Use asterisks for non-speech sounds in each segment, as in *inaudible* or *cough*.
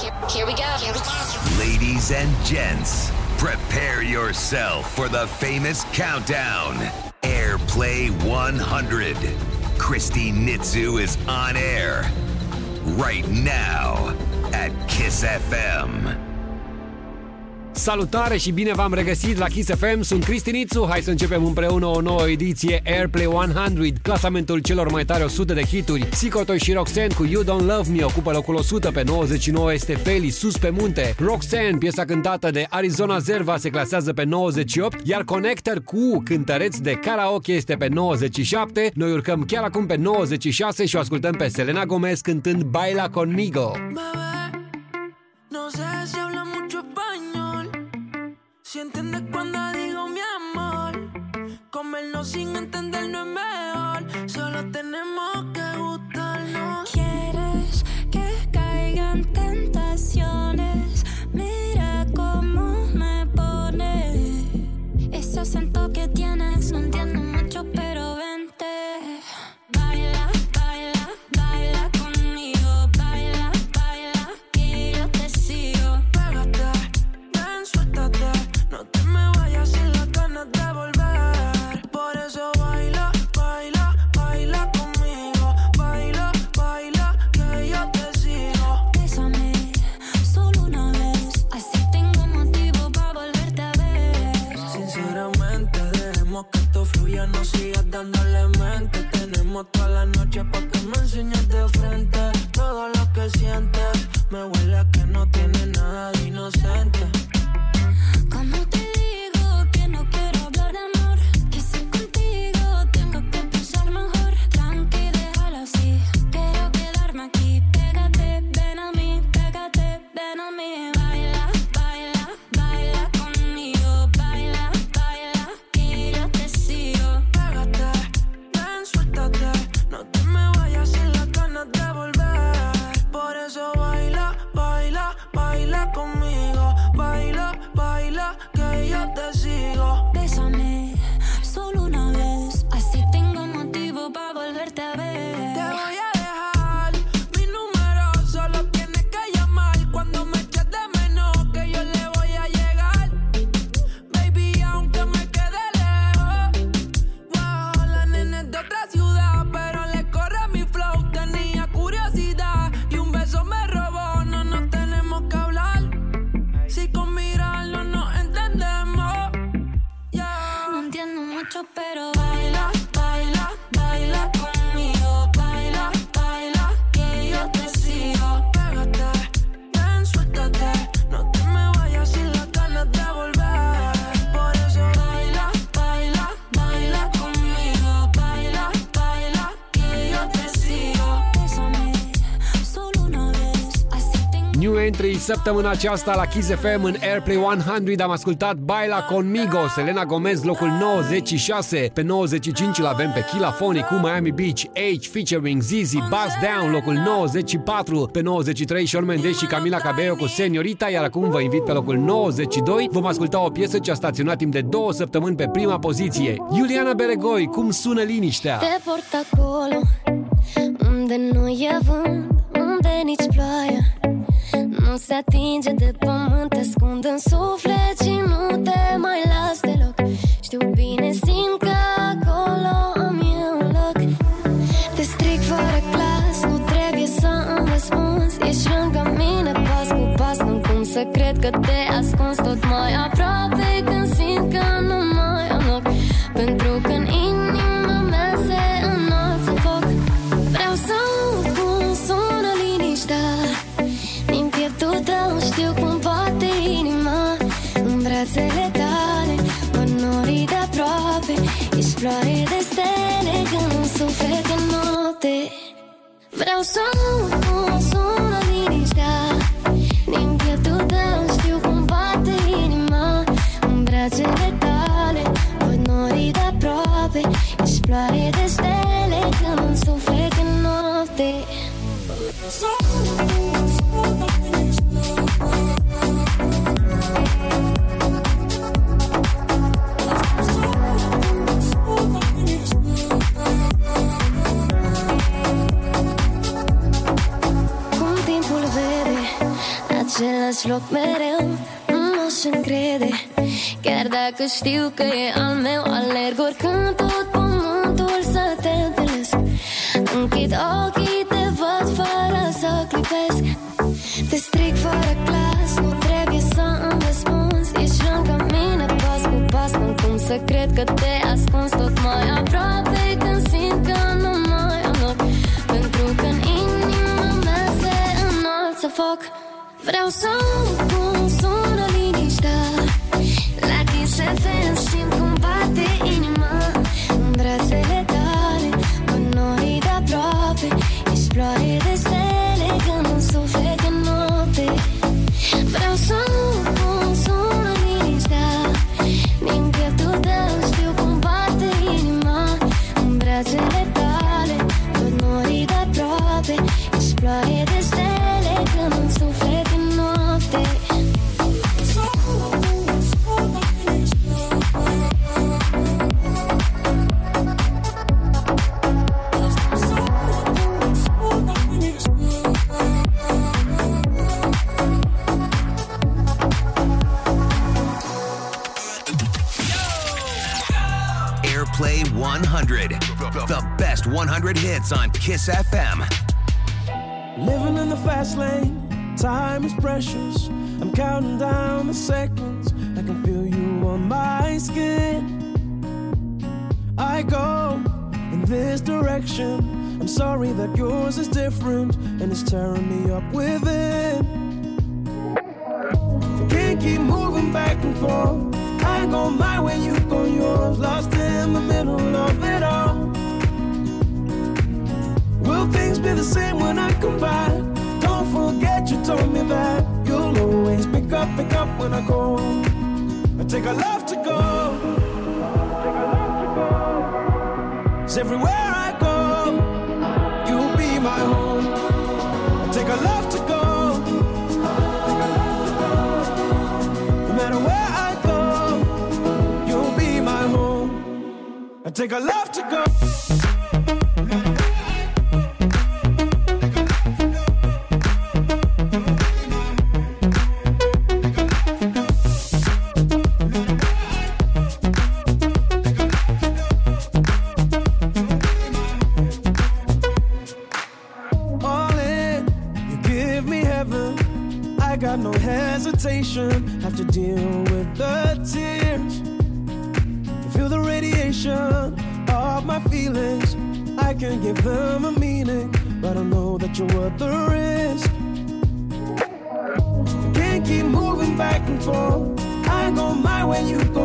Here, we go. Here we go. Ladies and gents, prepare yourself for the famous countdown. Airplay 100. Cristi Nitzu is on air right now at Kiss FM. Salutare și bine v-am regăsit la Kiss FM, sunt Cristinițu, hai să începem împreună o nouă ediție Airplay 100, clasamentul celor mai tare 100 de hituri. Sicotoi și Roxanne cu You Don't Love Me ocupă locul 100, pe 99 este Feli, Sus pe munte. Roxanne, piesa cântată de Arizona Zerva, se clasează pe 98, iar Connector cu cântăreți de karaoke este pe 97. Noi urcăm chiar acum pe 96 și o ascultăm pe Selena Gomez cântând Baila Conmigo. Bebé, no sé Si entiendes cuando digo mi amor. Comernos sin entender no es mejor. Solo tenemos que gustarnos. Quieres que caigan tentaciones. Mira cómo me pone. Ese acento que tienes, no entiendo mucho, pero vente. Dándole mente. Tenemos toda la noche para que me enseñes de frente todo lo que sientes. Me huele a que no tiene nada de inocente. Para volverte săptămâna aceasta la Kiss FM în Airplay 100 am ascultat Baila Conmigo, Selena Gomez locul 96, pe 95 îl avem pe Kilafonic cu Miami Beach, H featuring Zizi, Buzz Down locul 94, pe 93 Shawn Mendes și Camila Cabello cu Seniorita, iar acum vă invit pe locul 92, vom asculta o piesă ce a staționat timp de două săptămâni pe prima poziție. Iuliana Beregoi, cum sună liniștea? Te port acolo Unde nu e vânt Unde nici ploaia Nu se atinge de pământ Te ascund în suflet și nu te mai las deloc. Știu bine, simt că acolo am eu un loc. Te strig fără clas Nu trebuie să îmi răspunzi. Ești lângă mine pas cu pas Nu cum să cred că te ascunzi. Tot mai aproape când simt că nu mai am loc. Pentru că Să același loc mereu Nu m-aș încrede. Chiar dacă știu că e al meu Alerg oricând tot pământul să te întâlnesc. Închid ochii, te văd fără să clipesc. Te stric fără clas, nu trebuie să îmi răspunzi. Ești lângă mine pas cu pas Nu cum să cred că te Vreau Kiss FM.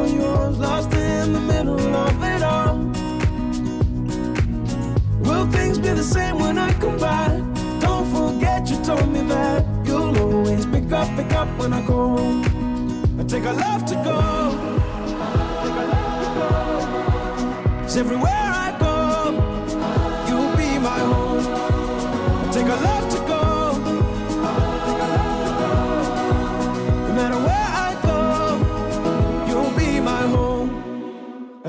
Yours. Lost in the middle of it all. Will things be the same when I come back? Don't forget you told me that you'll always pick up, pick up when I go. I take a love to go. Cause everywhere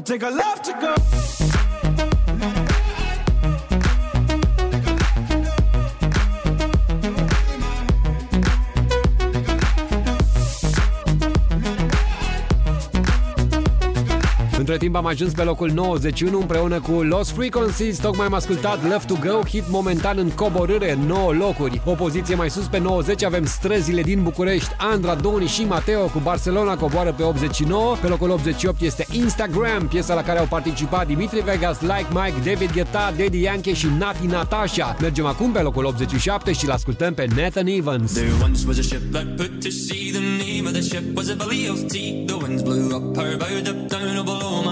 take a love to go. Între timp am ajuns pe locul 91 împreună cu Lost Frequencies. Tocmai am ascultat Love to Go, hit momentan în coborâre, 9 locuri. O poziție mai sus pe 90 avem străzile din București. Andra, Doni și Mateo cu Barcelona coboară pe 89. Pe locul 88 este Instagram, piesa la care au participat Dimitri Vegas, Like Mike, David Guetta, Daddy Yankee și Nati Natasha. Mergem acum pe locul 87 și l-ascultăm pe Nathan Evans. There once was a ship that put to sea. The name of the ship was a belly of tea. The winds blew up her bow, up down, oh below my bully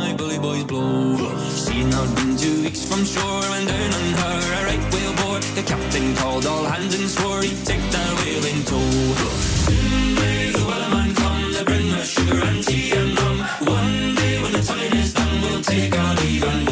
boys blow. Had not been two weeks from shore when down on her a right whale bore. The captain called all hands and swore he'd take that whale in tow. Soon may the wellerman come to bring us sugar and tea and rum. One day when the time is done, we'll take our leave and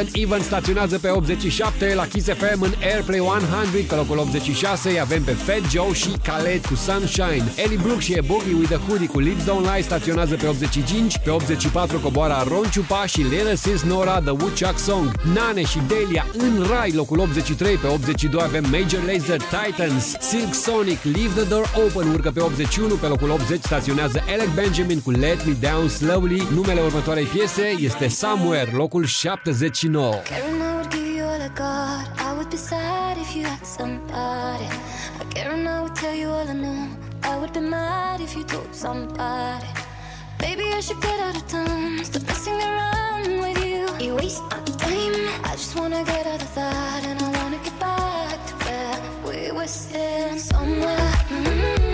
Even Even staționează pe 87 la Kiss FM în Airplay 100 pe locul 86 avem pe Fed, Joe și Khaled cu Sunshine. Ellie Brooke și Eboogie with a Hoodie cu Lips Don't Lie staționează pe 85 pe 84 coboară Ron Chupa și Lena Sis Nora The Woodchuck Song. Nane și Delia în rai locul 83 pe 82 avem Major Lazer Titans. Silk Sonic Leave the Door Open urcă pe 81 pe locul 80 staționează Alec Benjamin cu Let Me Down Slowly. Numele următoarei piese este Somewhere locul 79 Karen, I would give you all I got. I would be sad if you had somebody. Karen, I would tell you all I know. I would be mad if you told somebody. Maybe I should get out of town. Stop messing around with you. You waste my time. I just wanna get out of that. And I wanna get back to where we were sitting somewhere. Mm-hmm.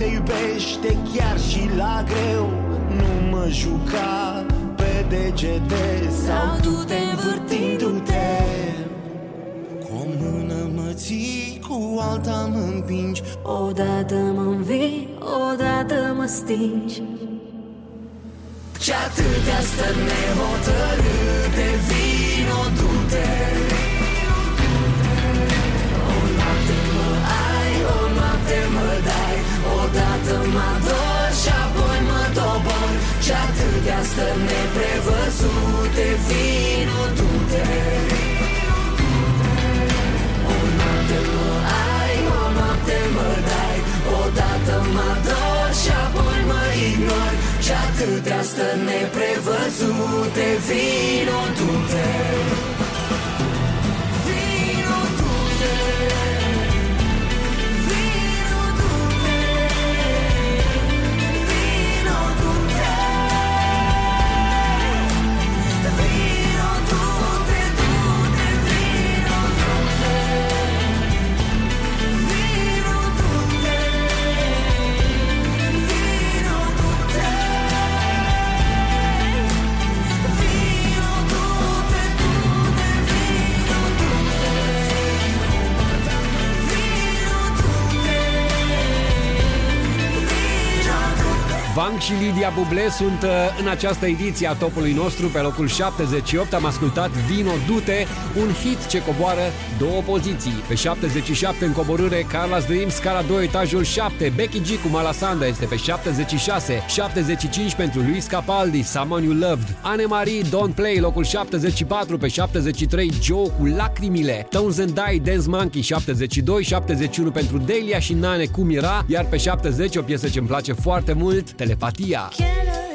te iubește chiar și la greu. Nu mă juca pe degete sau tu te învârtindu-te Cu o mână mă ții, cu alta mă împingi. Odată mă învii, odată mă stingi. Și atâtea stări nehotărâte vii atâtea stări neprevăzute Vino, du-te O noapte mă ai, o noapte mă dai Odată mă ador și apoi mă ignori. Și atâtea stări neprevăzute Vino, du-te Vank și Lidia Buble sunt uh, în această ediție a topului nostru pe locul 78. Am ascultat Vino Dute, un hit ce coboară două poziții. Pe 77 în coborâre Carla's Dream, scara 2, etajul 7. Becky G cu Malasanda este pe 76. 75 pentru Luis Capaldi, Someone You Loved. Anne Marie, Don't Play, locul 74. Pe 73 Joe cu Lacrimile. Tones and Die, Dance Monkey, 72. 71 pentru Delia și Nane cu Mira. Iar pe 70 o piesă ce îmi place foarte mult, Telepatia. ¿Quién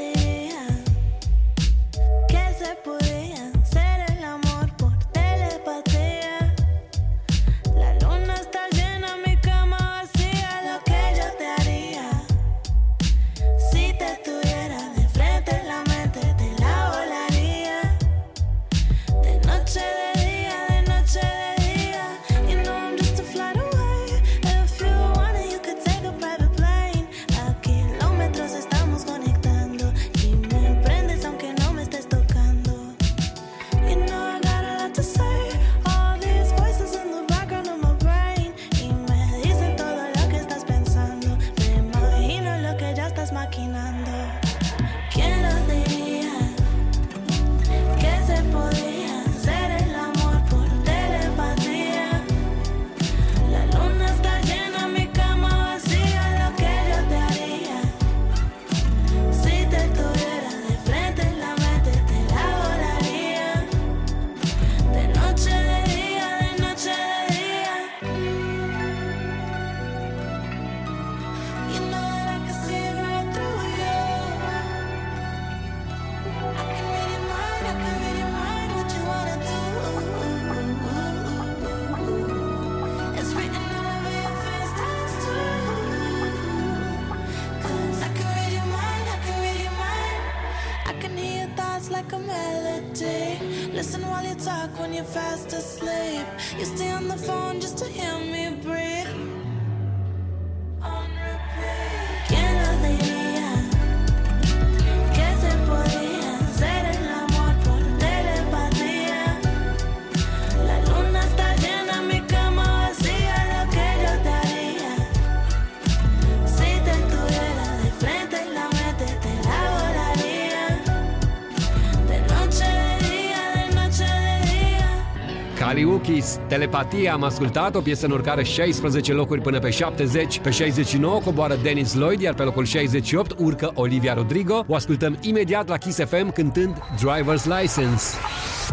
Kaliukis, Telepatia am ascultat, o piesă în urcare 16 locuri până pe 70. Pe 69 coboară Dennis Lloyd, iar pe locul 68 urcă Olivia Rodrigo. O ascultăm imediat la Kiss FM cântând Driver's License.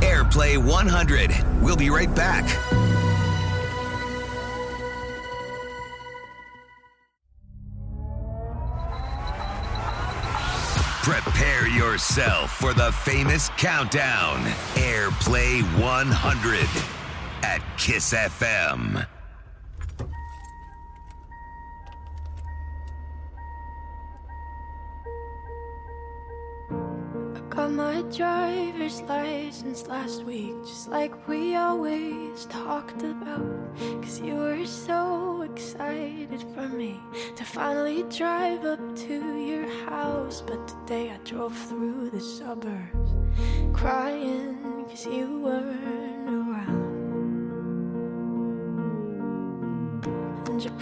Airplay 100. We'll be right back. Prepare yourself for the famous countdown. Airplay 100 at Kiss FM. I got my driver's license last week, just like we always talked about. Cause you were so excited for me to finally drive up to your house. But today I drove through the suburbs crying cause you weren't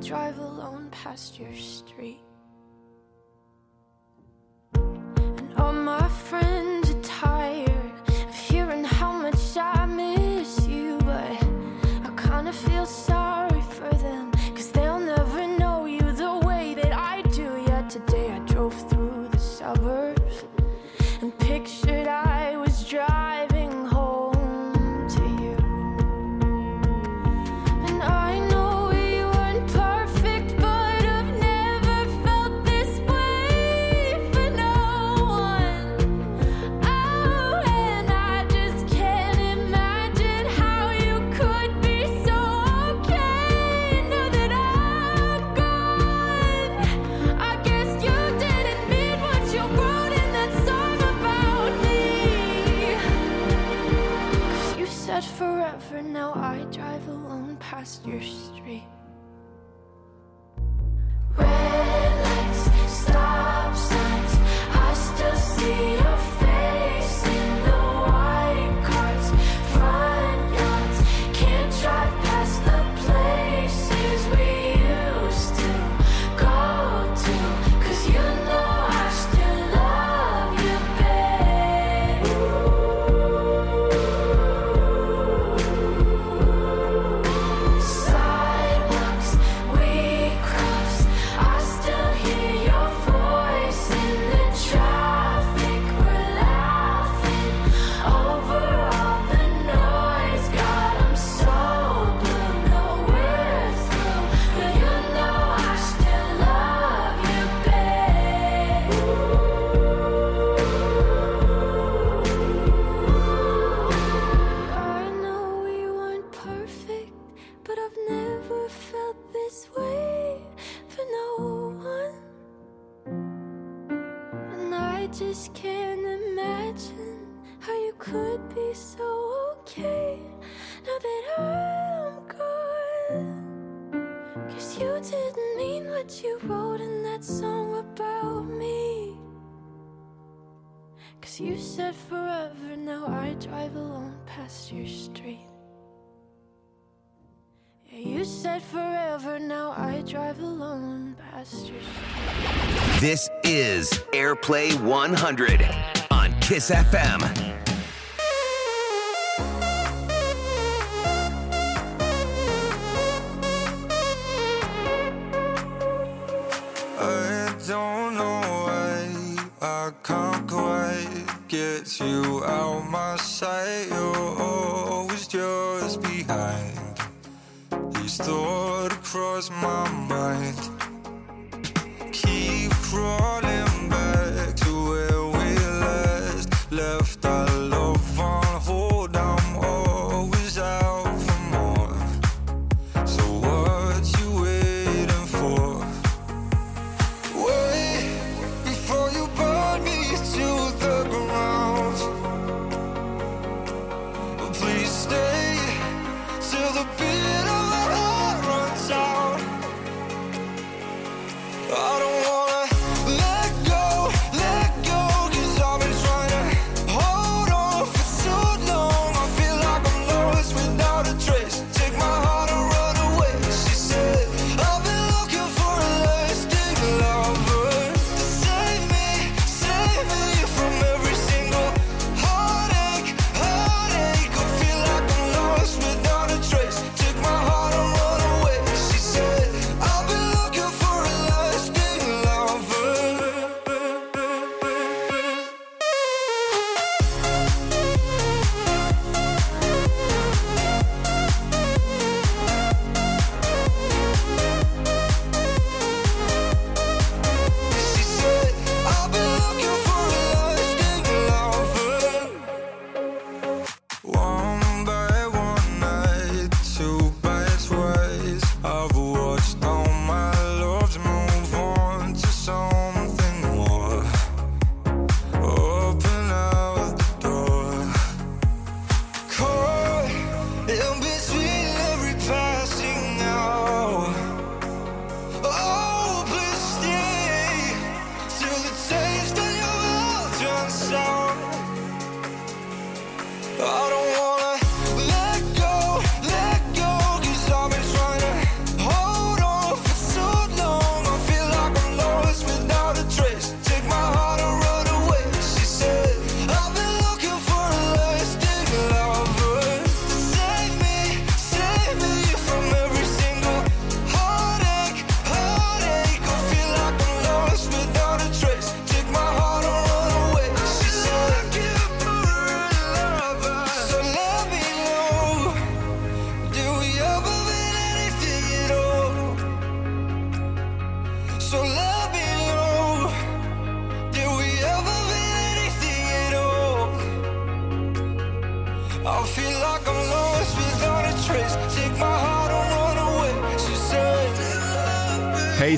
drive alone past your your your street. Yeah, you said forever, now I drive alone past your street. This is Airplay 100 on Kiss FM. I don't know why I come gets you out my sight. You're always just behind. These thought across my mind. Keep crawling.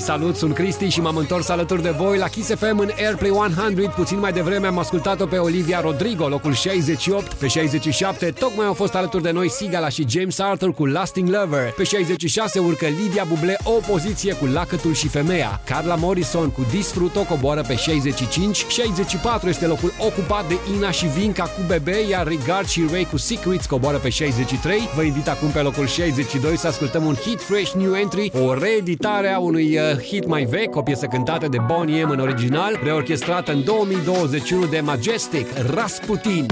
Salut, sunt Cristi și m-am întors alături de voi la Kiss FM în Airplay 100. Puțin mai devreme am ascultat-o pe Olivia Rodrigo, locul 68. Pe 67 tocmai au fost alături de noi Sigala și James Arthur cu Lasting Lover. Pe 66 urcă Lidia Buble o poziție cu Lacătul și Femeia. Carla Morrison cu Disfruto coboară pe 65. 64 este locul ocupat de Ina și Vinca cu Bebe, iar Regard și Ray cu Secrets coboară pe 63. Vă invit acum pe locul 62 să ascultăm un hit fresh new entry, o reeditare a unui uh, hit mai vechi, o piesă cântată de Bonnie M în original, reorchestrată în 2021 de Majestic, Rasputin.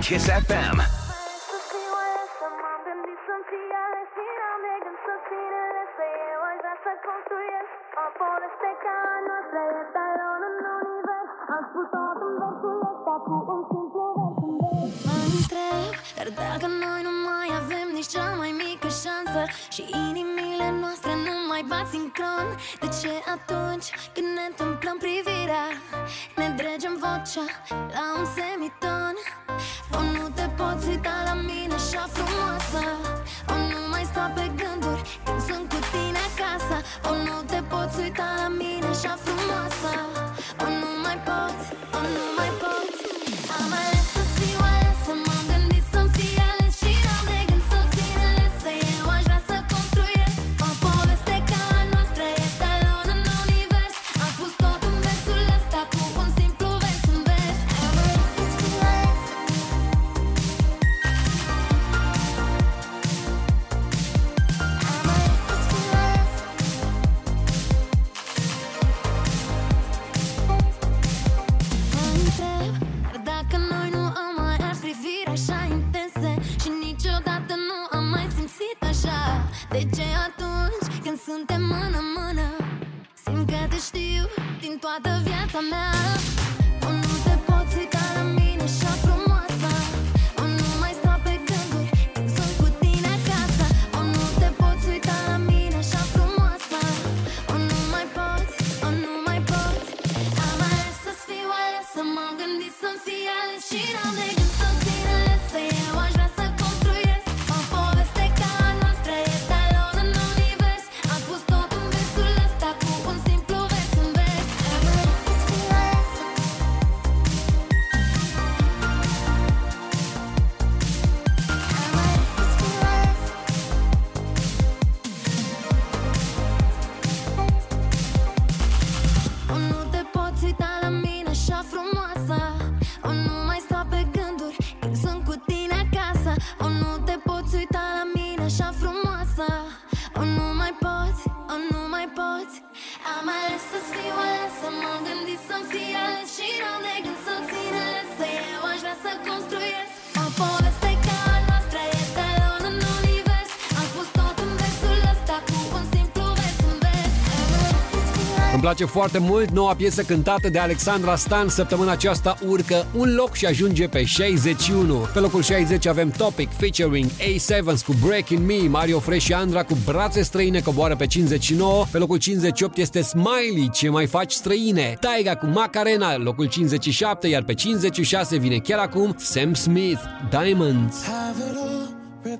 Kiss FM. Place foarte mult noua piesă cântată de Alexandra Stan. Săptămâna aceasta urcă un loc și ajunge pe 61. Pe locul 60 avem Topic featuring A7 cu Breaking Me, Mario Fresh și Andra cu Brațe străine coboară pe 59. Pe locul 58 este Smiley, Ce mai faci străine? Taiga cu Macarena, locul 57, iar pe 56 vine chiar acum Sam Smith, Diamonds. Have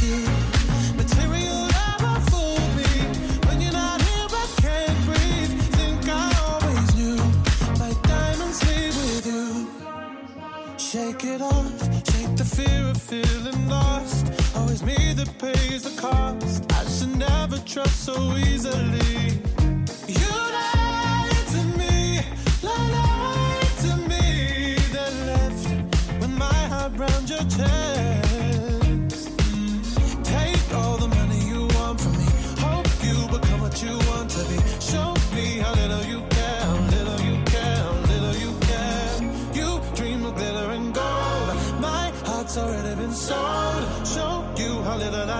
you. It off, shake the fear of feeling lost. Always me that pays the cost. I should never trust so easily. You lied to me, lied to me. That left with my heart round your chest.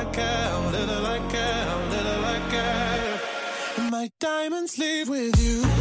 I care, little I care, little I care. My diamonds leave with you.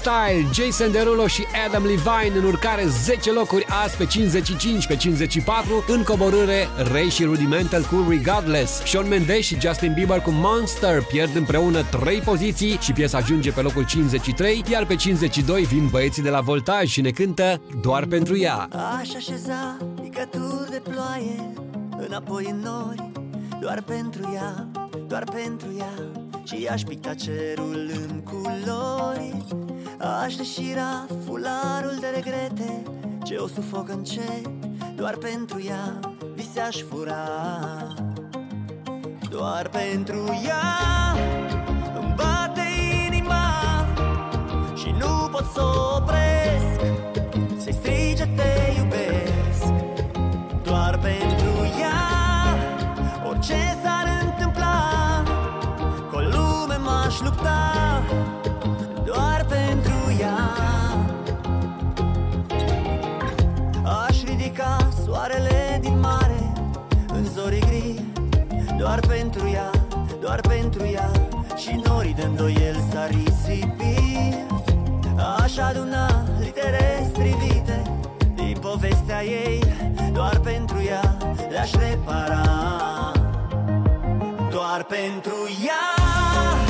Style, Jason Derulo și Adam Levine în urcare 10 locuri azi pe 55, pe 54, în coborâre Ray și Rudimental cu Regardless. Sean Mendes și Justin Bieber cu Monster pierd împreună 3 poziții și piesa ajunge pe locul 53, iar pe 52 vin băieții de la Voltaj și ne cântă doar pentru ea. Aș așeza picături de ploaie înapoi în nori, doar pentru ea, doar pentru ea și aș pica cerul în culori Aș deșira fularul de regrete Ce o sufoc încet Doar pentru ea vise-aș fura. Doar pentru ea Îmi bate inima Și nu pot să opresc. Să-i strige Doar pentru ea, doar pentru ea Și norii de el s-ar risipi Aș aduna litere strivite Din povestea ei Doar pentru ea le-aș repara. Doar pentru ea.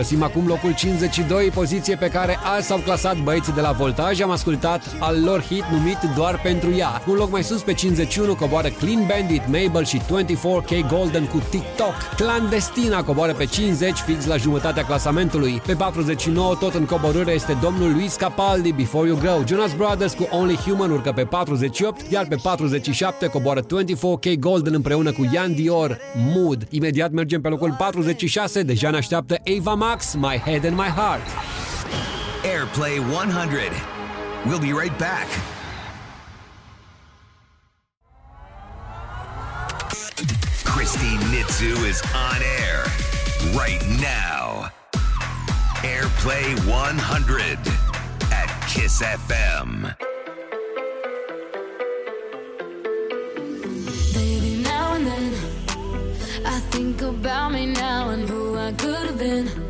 Părăsim acum locul 52, poziție pe care azi s-au clasat băieții de la Voltaj. Am ascultat al lor hit numit Doar pentru ea. Un loc mai sus pe 51 coboară Clean Bandit, Mabel și 24K Golden cu TikTok. Clandestina coboară pe 50, fix la jumătatea clasamentului. Pe 49, tot în coborâre, este domnul Luis Capaldi, Before You Go. Jonas Brothers cu Only Human urcă pe 48, iar pe 47 coboară 24K Golden împreună cu Ian Dior, Mood. Imediat mergem pe locul 46, deja ne așteaptă Ava Max, My Head and My Heart. Airplay 100. We'll be right back. Cristi Nitzu is on air right now. Airplay 100 at Kiss FM. Baby, now and then I think about me now and who I could have been.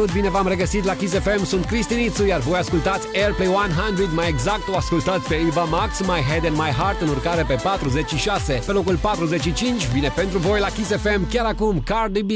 Salut, bine v-am regăsit la Kiss FM, sunt Cristinițu, iar voi ascultați Airplay 100, mai exact o ascultați pe Eva Max, My Head and My Heart în urcare pe 46. Pe locul 45 vine pentru voi la Kiss FM chiar acum Cardi B.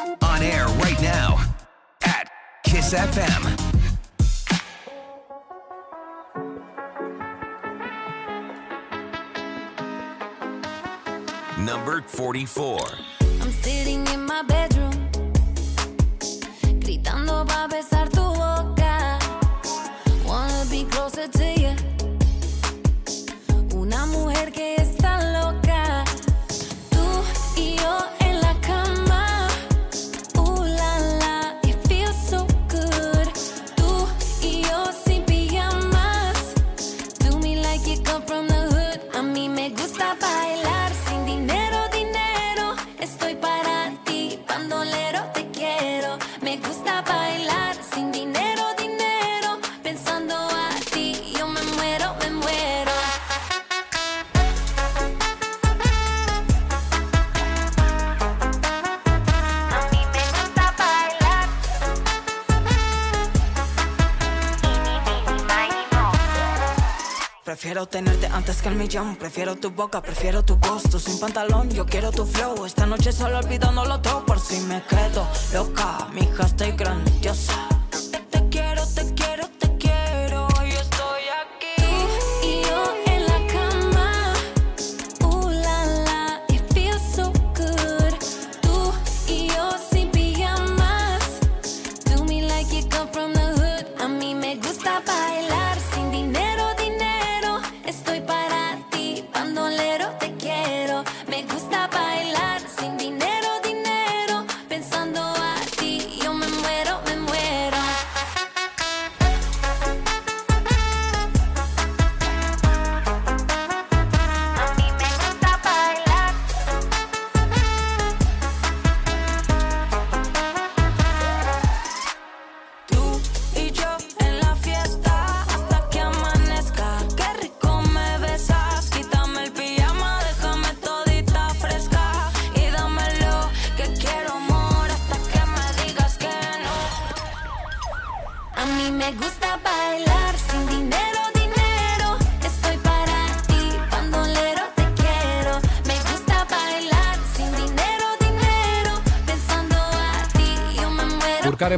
On air right now at Kiss FM. Number 44. I'm sitting in my bedroom, gritando pa' besar. que el millón. Prefiero tu boca, prefiero tu gusto. Sin pantalón, yo quiero tu flow. Esta noche solo olvidándolo todo por si me quedo loca. Mija, estoy grandiosa.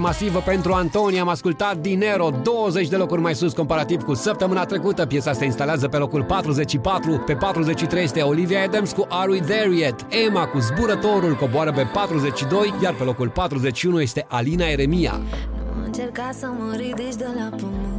masivă pentru Antonia. Am ascultat Dinero 20 de locuri mai sus comparativ cu săptămâna trecută. Piesa se instalează pe locul 44. Pe 43 este Olivia Adams cu Are We There Yet? Emma cu Zburătorul coboară pe 42, iar pe locul 41 este Alina Eremia. Nu încerca să mă ridici de la pământ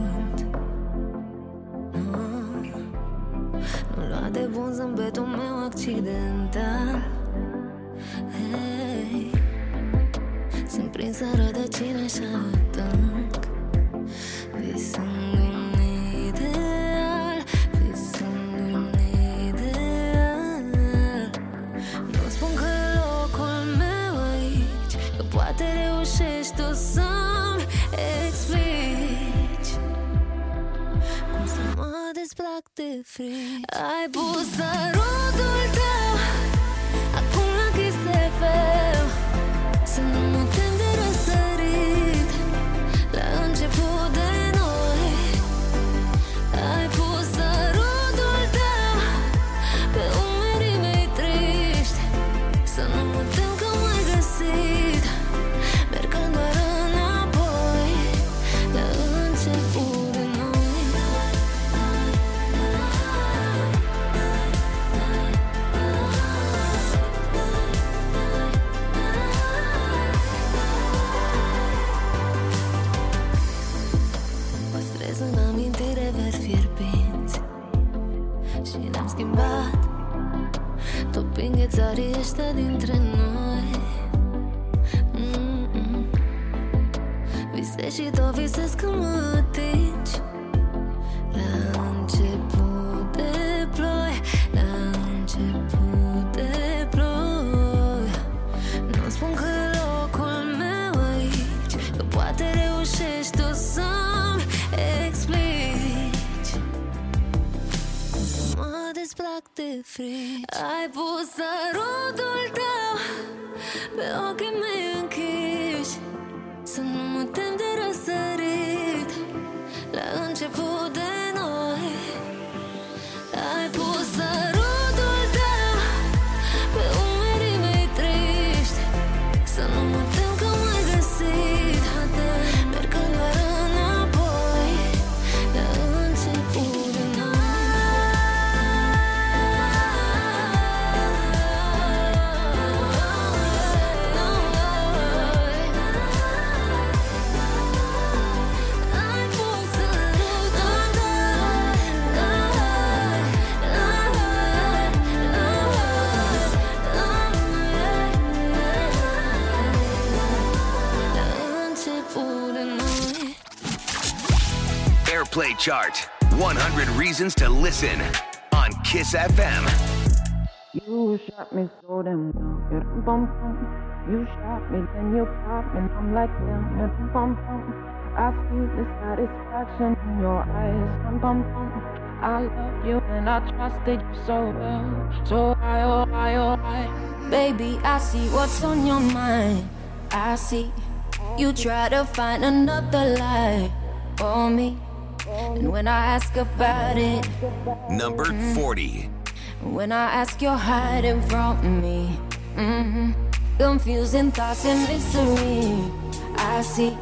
está de entre. Reasons to Listen on Kiss FM. You shot me so damn well. You shot me, then you popped me. and I'm like damn. I see the satisfaction in your eyes. I love you and I trusted you so well. So I, oh I, oh I. Baby, I see what's on your mind. I see you try to find another lie for me. And when I ask about it, Number 40. when I ask, you're hiding from me. hmm Confusing thoughts and mystery. I see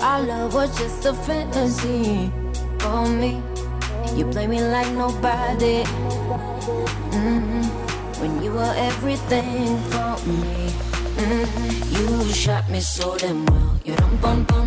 our love was just a fantasy for me. You play me like nobody. hmm When you were everything for me. hmm You shot me so damn well. You dum bum bum.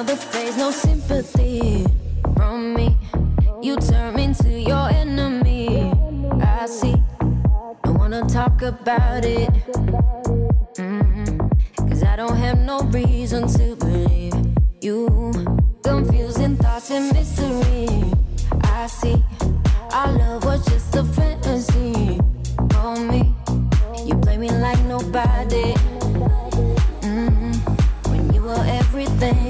Another phase, no sympathy from me. You turn into your enemy. I see. I wanna talk about it. Mhm. Cause I don't have no reason to believe you. Confusing thoughts and mystery. I see. Our love was just a fantasy for me. You play me like nobody. Mhm. When you were everything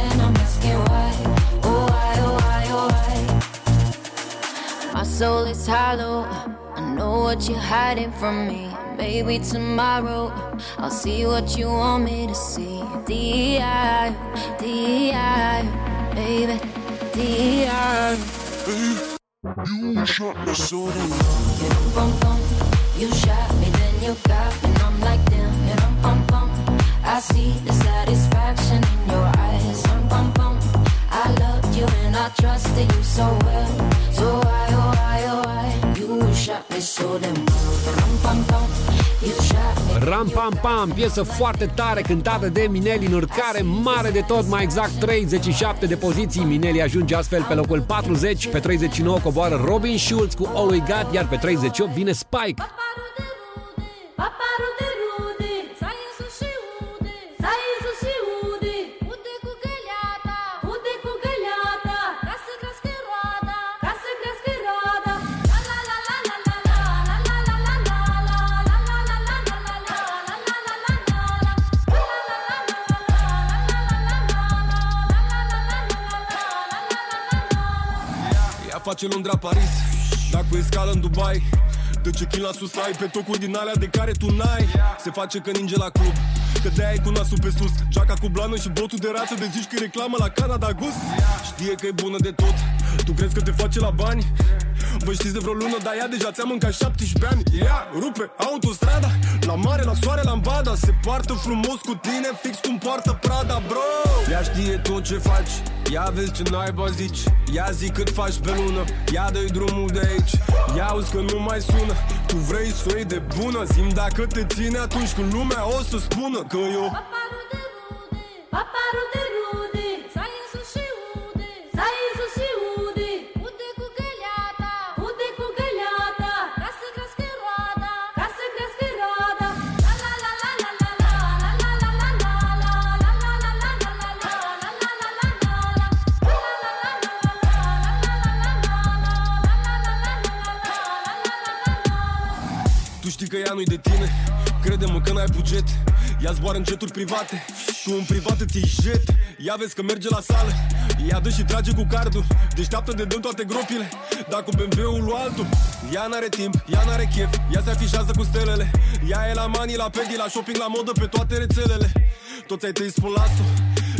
soul is hollow. I know what you're hiding from me. Maybe tomorrow I'll see what you want me to see. D.I. D.I. Baby, D.I. You shot me so damn You dum bum bum. You shot me, then you got me, and I'm like damn. You dum bum bum. I see the satisfaction in your eyes. Dum bum bum. I loved you and I trusted you so well. So why, oh why, oh why? You shot me so damn well. Dum bum bum. You shot me. Ram Pam Pam, piesă foarte tare cântată de Mineli în urcare mare de tot, mai exact 37 de poziții. Mineli ajunge astfel pe locul 40, pe 39 coboară Robin Schulz cu All We Got, iar pe 38 vine Spike. Paparu de rude, face Londra Paris. Dacă e scală în Dubai Dă ce chin la sus ai? Pe tocuri din alea de care tu n-ai. Se face că ninge la club Că de ai cu nasul pe sus. Ceaca cu blană și botul de rață De zici că e reclamă la Canada Gus Știe că e bună de tot Tu crezi că te face la bani? Vă știți de vreo lună, dar ea deja ți-a mâncat 17 ani. Ea rupe autostrada La mare, la soare, la ambada Se poartă frumos cu tine, fix cum poartă Prada, bro. Ea știe tot ce faci. Ia vezi ce naiba zici. Ia zi cât faci pe lună. Ia dă drumul de aici. Ia auzi că nu mai sună. Tu vrei să o iei de bună? Zim dacă te ține atunci când lumea o să spună Că eu Paparu de rude, Tu știi că ea nu-i de tine Crede-mă că n-ai buget. Ea zboară în jeturi private Tu în privat îți iei jet. Ea vezi că merge la sală Ea dă și trage cu cardul. Deșteaptă de dăm toate gropile Dar cu BMW-ul lui altul. Ea n-are timp, ea n-are chef Ea se afișează cu stelele. Ea e la mani, la pedi, la shopping, la modă Pe toate rețelele. Toți ai tăi spun las-o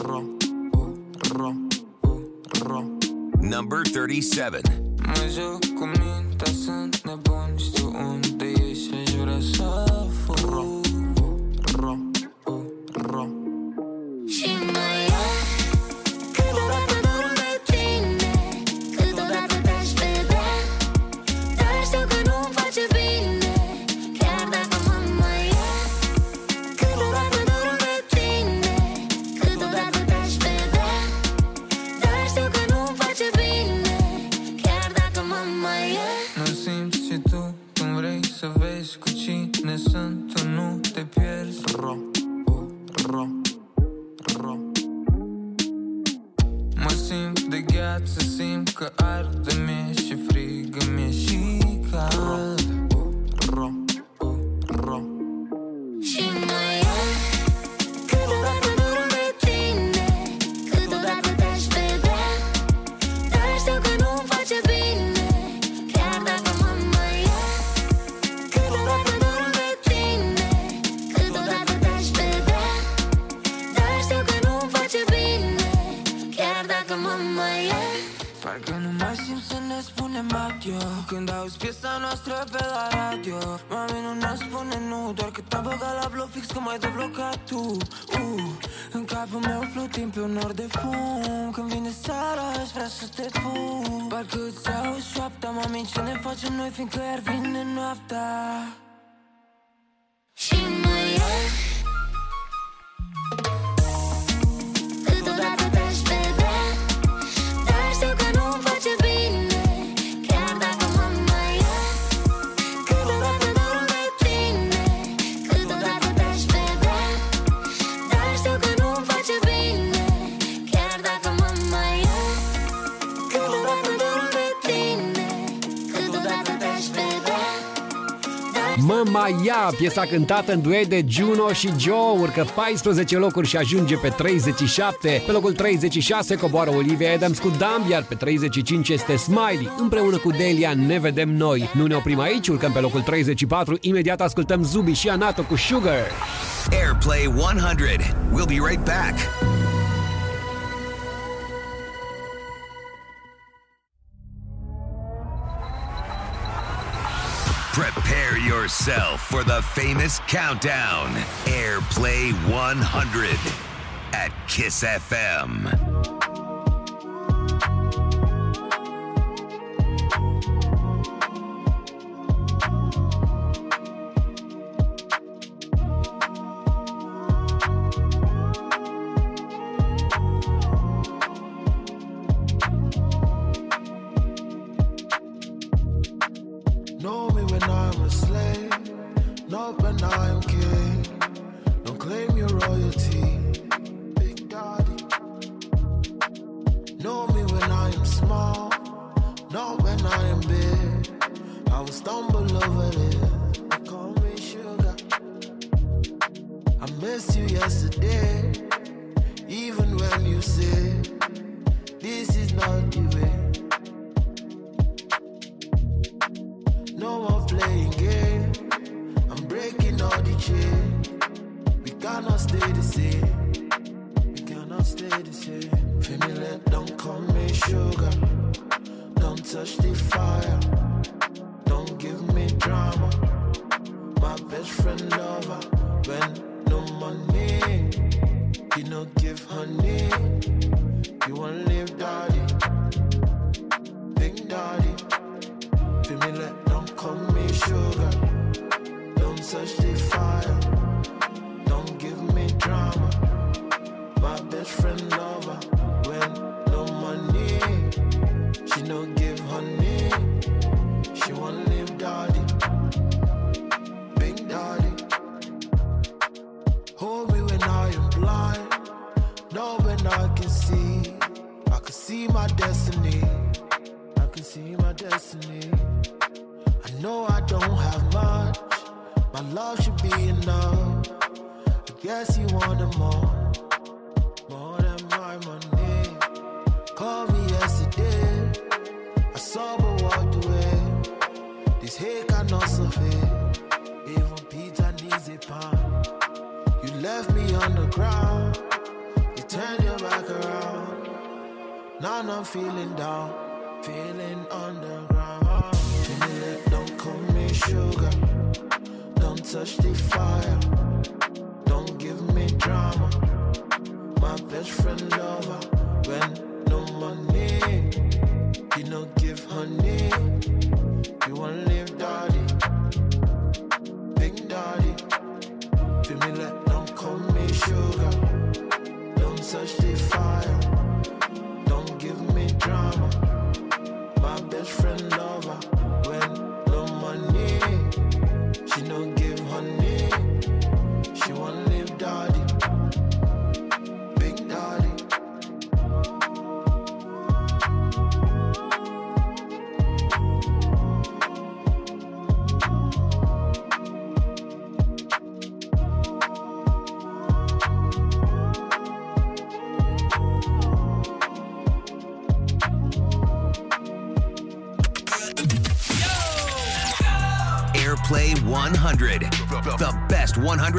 Ro, u, ro, u, ro Number 37. Mă joc cu mintea, sunt nebun Știu unde ești, aș vrea să Rom, rom, rom. She might Sinclair 20 piesa cântată în duet de Juno și Joe, urcă 14 locuri și ajunge pe 37. Pe locul 36 coboară Olivia Adams cu Dumb, iar pe 35 este Smiley. Împreună cu Delia ne vedem noi. Nu ne oprim aici, urcăm pe locul 34. Imediat ascultăm Zubi și Anato cu Sugar. Airplay 100. We'll be right back. Prepare yourself for the famous countdown. Airplay 100 at Kiss FM. honey. She want live daddy.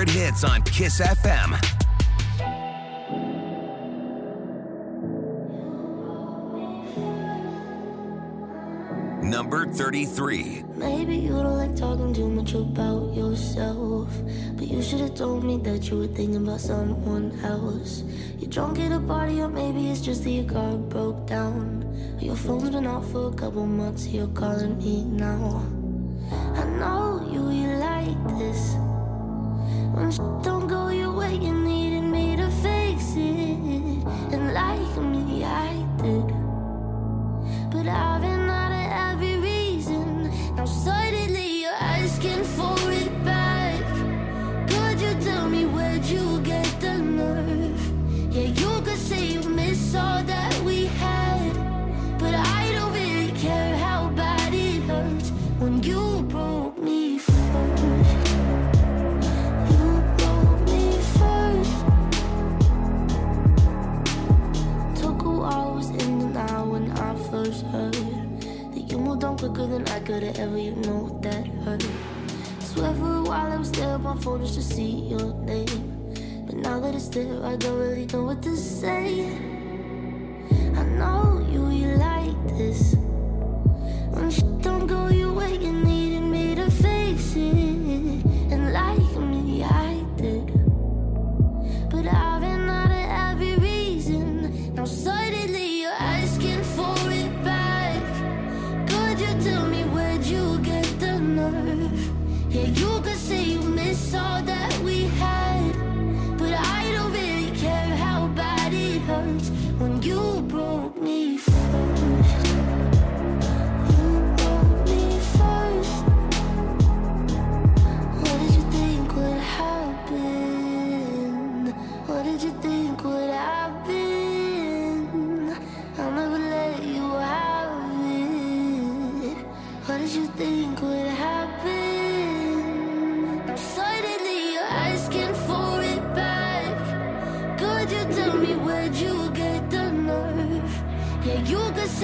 favorite hits on Kiss FM. Number 33. Maybe you don't like talking too much about yourself. But you should have told me that you were thinking about someone else. You're drunk at a party, or maybe it's just that your car broke down. Your phone's been off for a couple months, you're calling me now.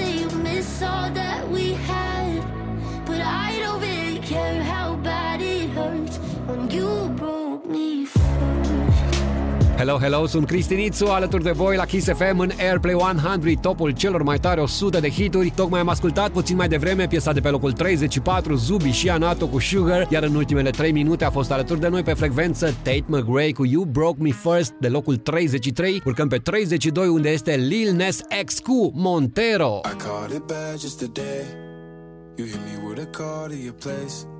say you miss all that we had, but I don't really care how bad it hurts when you broke. Hello, hello, sunt Cristinițu, alături de voi la Kiss FM în Airplay 100, topul celor mai tare 100 de hituri. Tocmai am ascultat puțin mai devreme piesa de pe locul 34, Zubi și Anato cu Sugar, iar în ultimele 3 minute a fost alături de noi pe frecvență Tate McRae cu You Broke Me First de locul 33. Urcăm pe 32 unde este Lil Nas X cu Montero. I caught it bad just today. You hit me with a call to your place.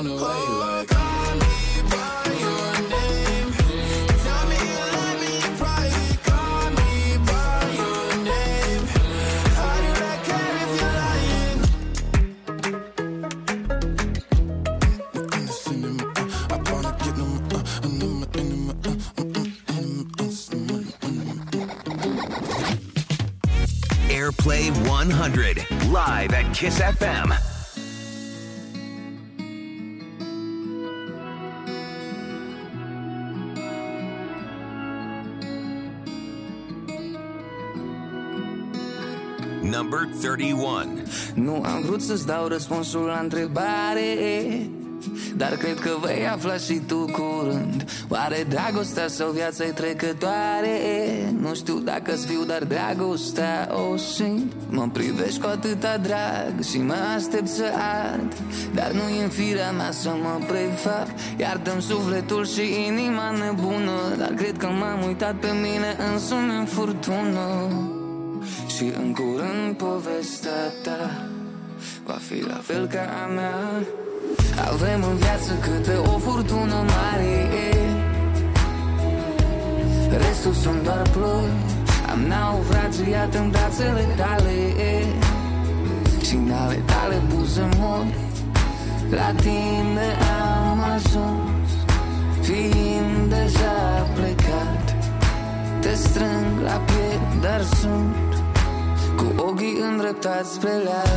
on the way. Like, Call me by your name. Tell me you love me in private. Call me by your name. I do not care if you're lying. Airplay 100, live at Kiss FM. Number 31. Nu am vrut să-ți dau răspunsul la întrebare Dar cred că vei afla și tu curând Oare dragostea sau viața e trecătoare? Nu știu dacă-ți fiu, dar dragostea o simt Mă privești cu atâta drag și mă aștept să ard Dar nu e în firea mea să mă prefac Iartă-mi sufletul și inima nebună Dar cred că m-am uitat pe mine însumi în furtună și în curând povestea ta Va fi la fel ca a mea. Avem în viață câte o furtună mare. Restul sunt doar ploi. Am naufragiat în brațele tale. Și în ale tale buze mori. La tine am ajuns. Fiind deja plecat Te strâng la piept, dar sunt cu ochii îndreptați spre lear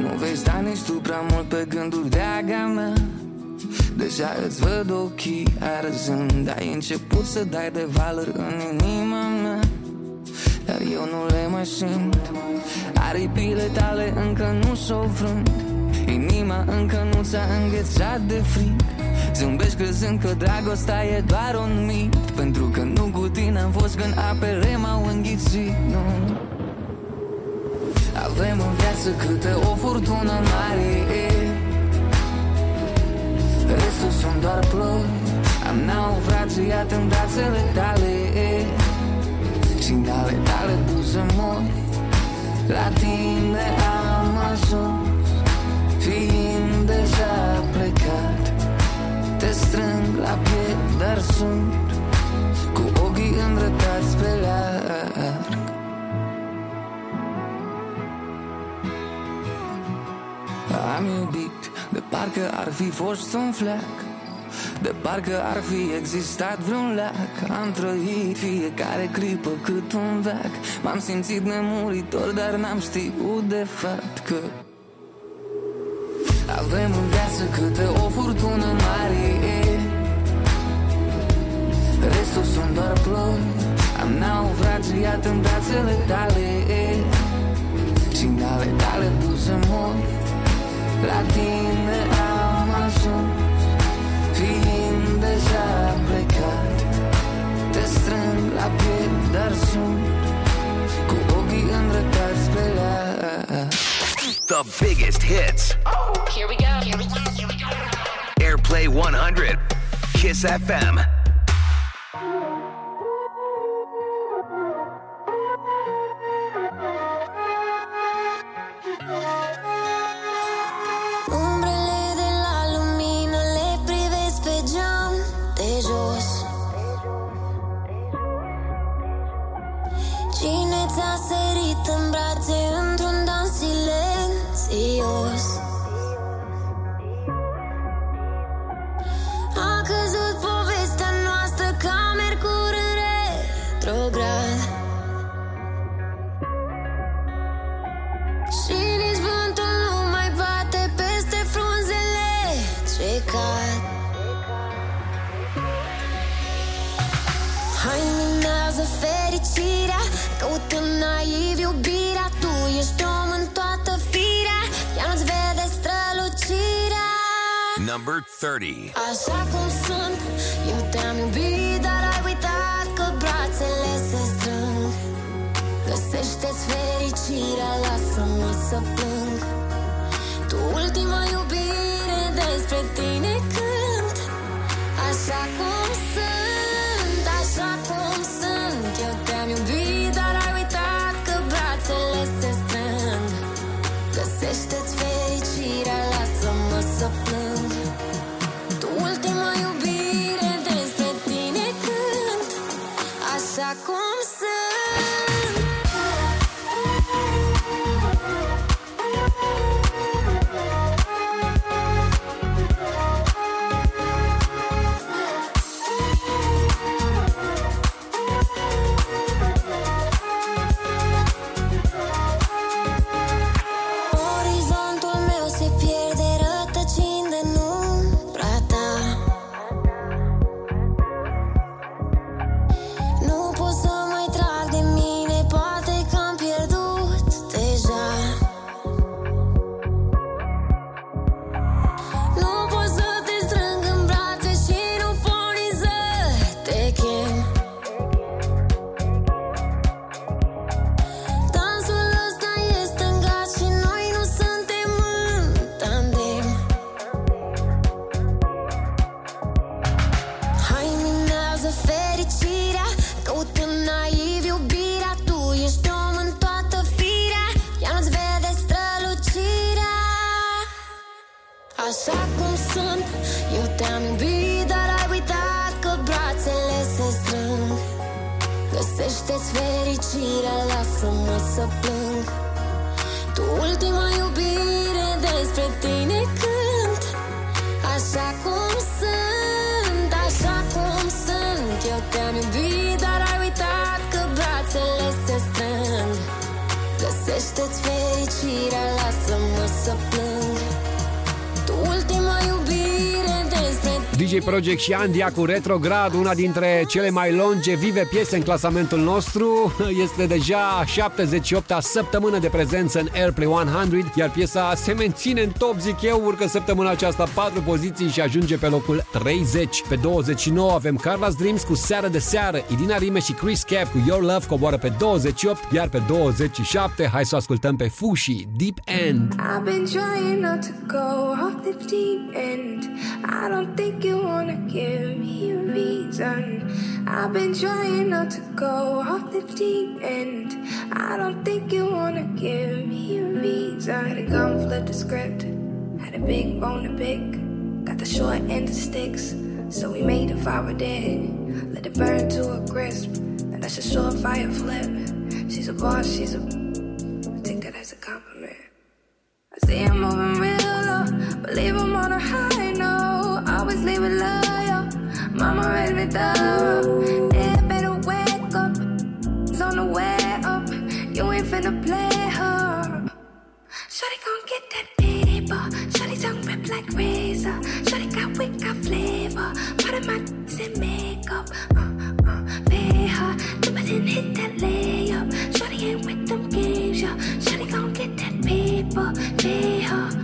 Nu vei sta nici tu prea mult pe gânduri de aga mea Deja îți văd ochii arzând Ai început să dai de valori în inima mea. Dar eu nu le mai simt Aripile tale încă nu s-o frânt Inima încă nu ți-a înghețat de frig Zâmbești crezând că dragostea e doar un mit. Pentru că nu cu tine am fost când apele m-au înghițit nu. Avem în viață câte o furtună mare. Restul sunt doar ploi Am naufragiat în brațele tale. Și în ale tale buze mori la tine am ajuns Fiind deja plecat Te strâng la piept, dar sunt Cu ochii îndreptați pe larg Am iubit de parcă ar fi fost un flac. De parcă ar fi existat vreun lac Am trăit fiecare clipă cât un veac. M-am simțit nemuritor, dar n-am știut de fapt că Avem în viață câte o furtună mare. Restul sunt doar ploi Am naufragiat în brațele tale. Și în ale tale buze moi La tine am ajuns. Fiind deja plecat Te strâng la piept, dar sunt Cu ochii îndreptați spre la The biggest hits. Here we go. Here we go. Here we go. Airplay 100. Kiss FM. Number 30. Așa cum sunt Eu te-am iubit, dar ai uitat Că brațele se strâng. Găsește-ți fericirea Lasă-mă să plâng. Tu ultima iubire Despre tine cânt. Așa cum sunt DJ Project și Andia cu Retrograd, una dintre cele mai longevive piese în clasamentul nostru. *laughs* Este deja 78-a săptămână de prezență în Airplay 100, iar piesa se menține în top, zic eu, urcă săptămâna aceasta 4 poziții și ajunge pe locul 30. Pe 29 avem Carla's Dreams cu Seară de Seară, Idina Rime și Chris Cap cu Your Love coboară pe 28, iar pe 27 hai să o ascultăm pe Fushi, Deep End. I've been trying not to go off the deep end. I don't think you wanna give me a reason. I've been trying not to go off the deep end. I don't think you wanna give me a reason. Had a gun, flip the script. Had a big bone to pick. Got the short end of sticks. So we made a fire dead. Let it burn to a crisp. And that's a short fire flip. She's a boss, she's a. Take that as a compliment. I say I'm moving real low. Leave 'em on a high Thorough. Yeah, better wake up. It's on the way up. You ain't finna play her. Shorty gon' get that paper. Shorty tongue rip like razor. Shorty got wick, got flavor. Part of my in makeup. Uh, uh, pay her. It and hit that layup. Shorty ain't with them games, yeah. Shorty gon' get that paper. Pay her.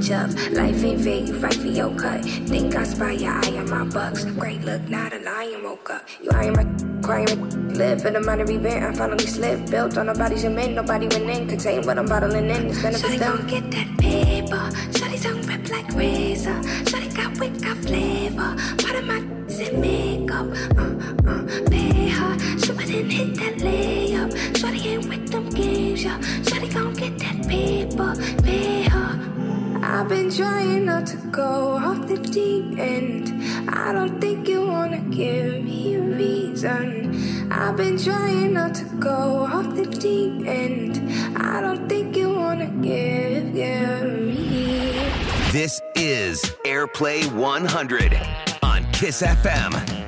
These folks seem to like this bitch up. Life ain't fair, you fight for your cut. Think I spy your eye on my bucks. Great look, not a lion woke up. You eyeing my crying, live in a minor event. I finally slipped. Built on nobody's cement, nobody went in. Contain what I'm bottling in. It's benefits down. get that paper. Shawty tongue rip like razor. Shawty got wick, got flavor. Part of my in makeup. Uh, uh, pay her. She wouldn't hit that layup. Shawty ain't with them games, yeah. Shawty gon' get that paper. Pay her. I've been trying not to go off the deep end. I don't think you wanna give me a reason. I've been trying not to go off the deep end. I don't think you wanna give, give me. This is Airplay 100 on Kiss FM.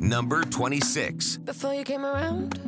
Number 26. Before you came around,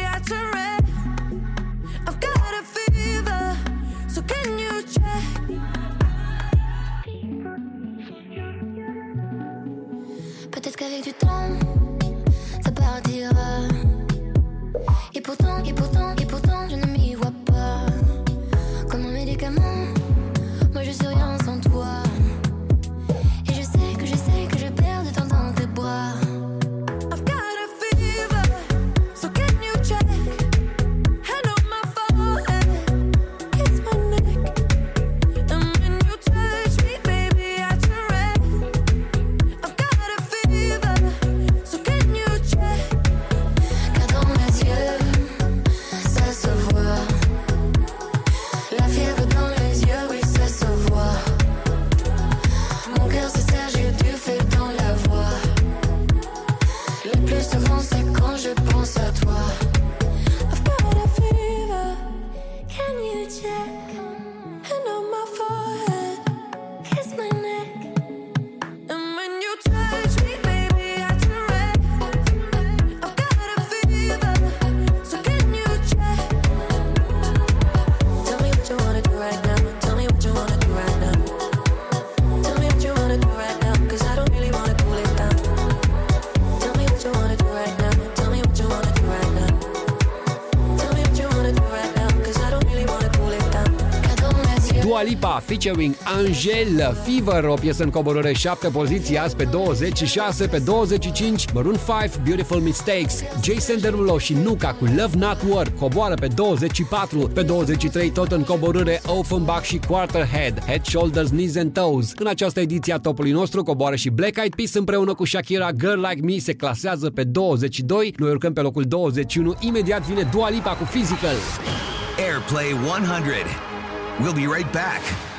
du temps, ça partira. Et pourtant, et pourtant, featuring Angel Fever, o piesă în coborâre 7 poziții azi pe 26, pe 25 Maroon 5 Beautiful Mistakes, Jason Derulo și Nuka cu Love Not Work coboară pe 24, pe 23 tot în coborâre Offenbach și Quarterhead, Head, Shoulders, Knees and Toes. În această ediție a topului nostru coboară și Black Eyed Peas împreună cu Shakira Girl Like Me se clasează pe 22, noi urcăm pe locul 21, imediat vine Dua Lipa cu Physical. Airplay 100. We'll be right back.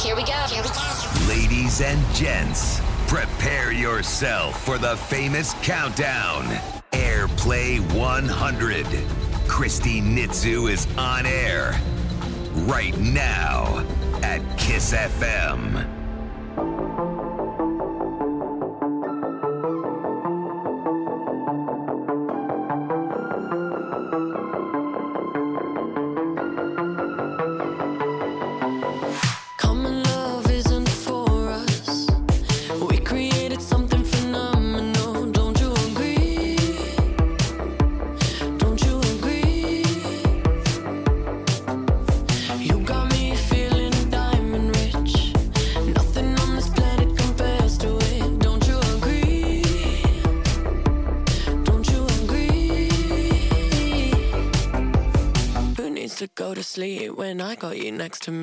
Here, we go. Here we go. Ladies and gents, prepare yourself for the famous countdown. Airplay 100. Cristi Nitzu is on air right now at Kiss FM. next to me.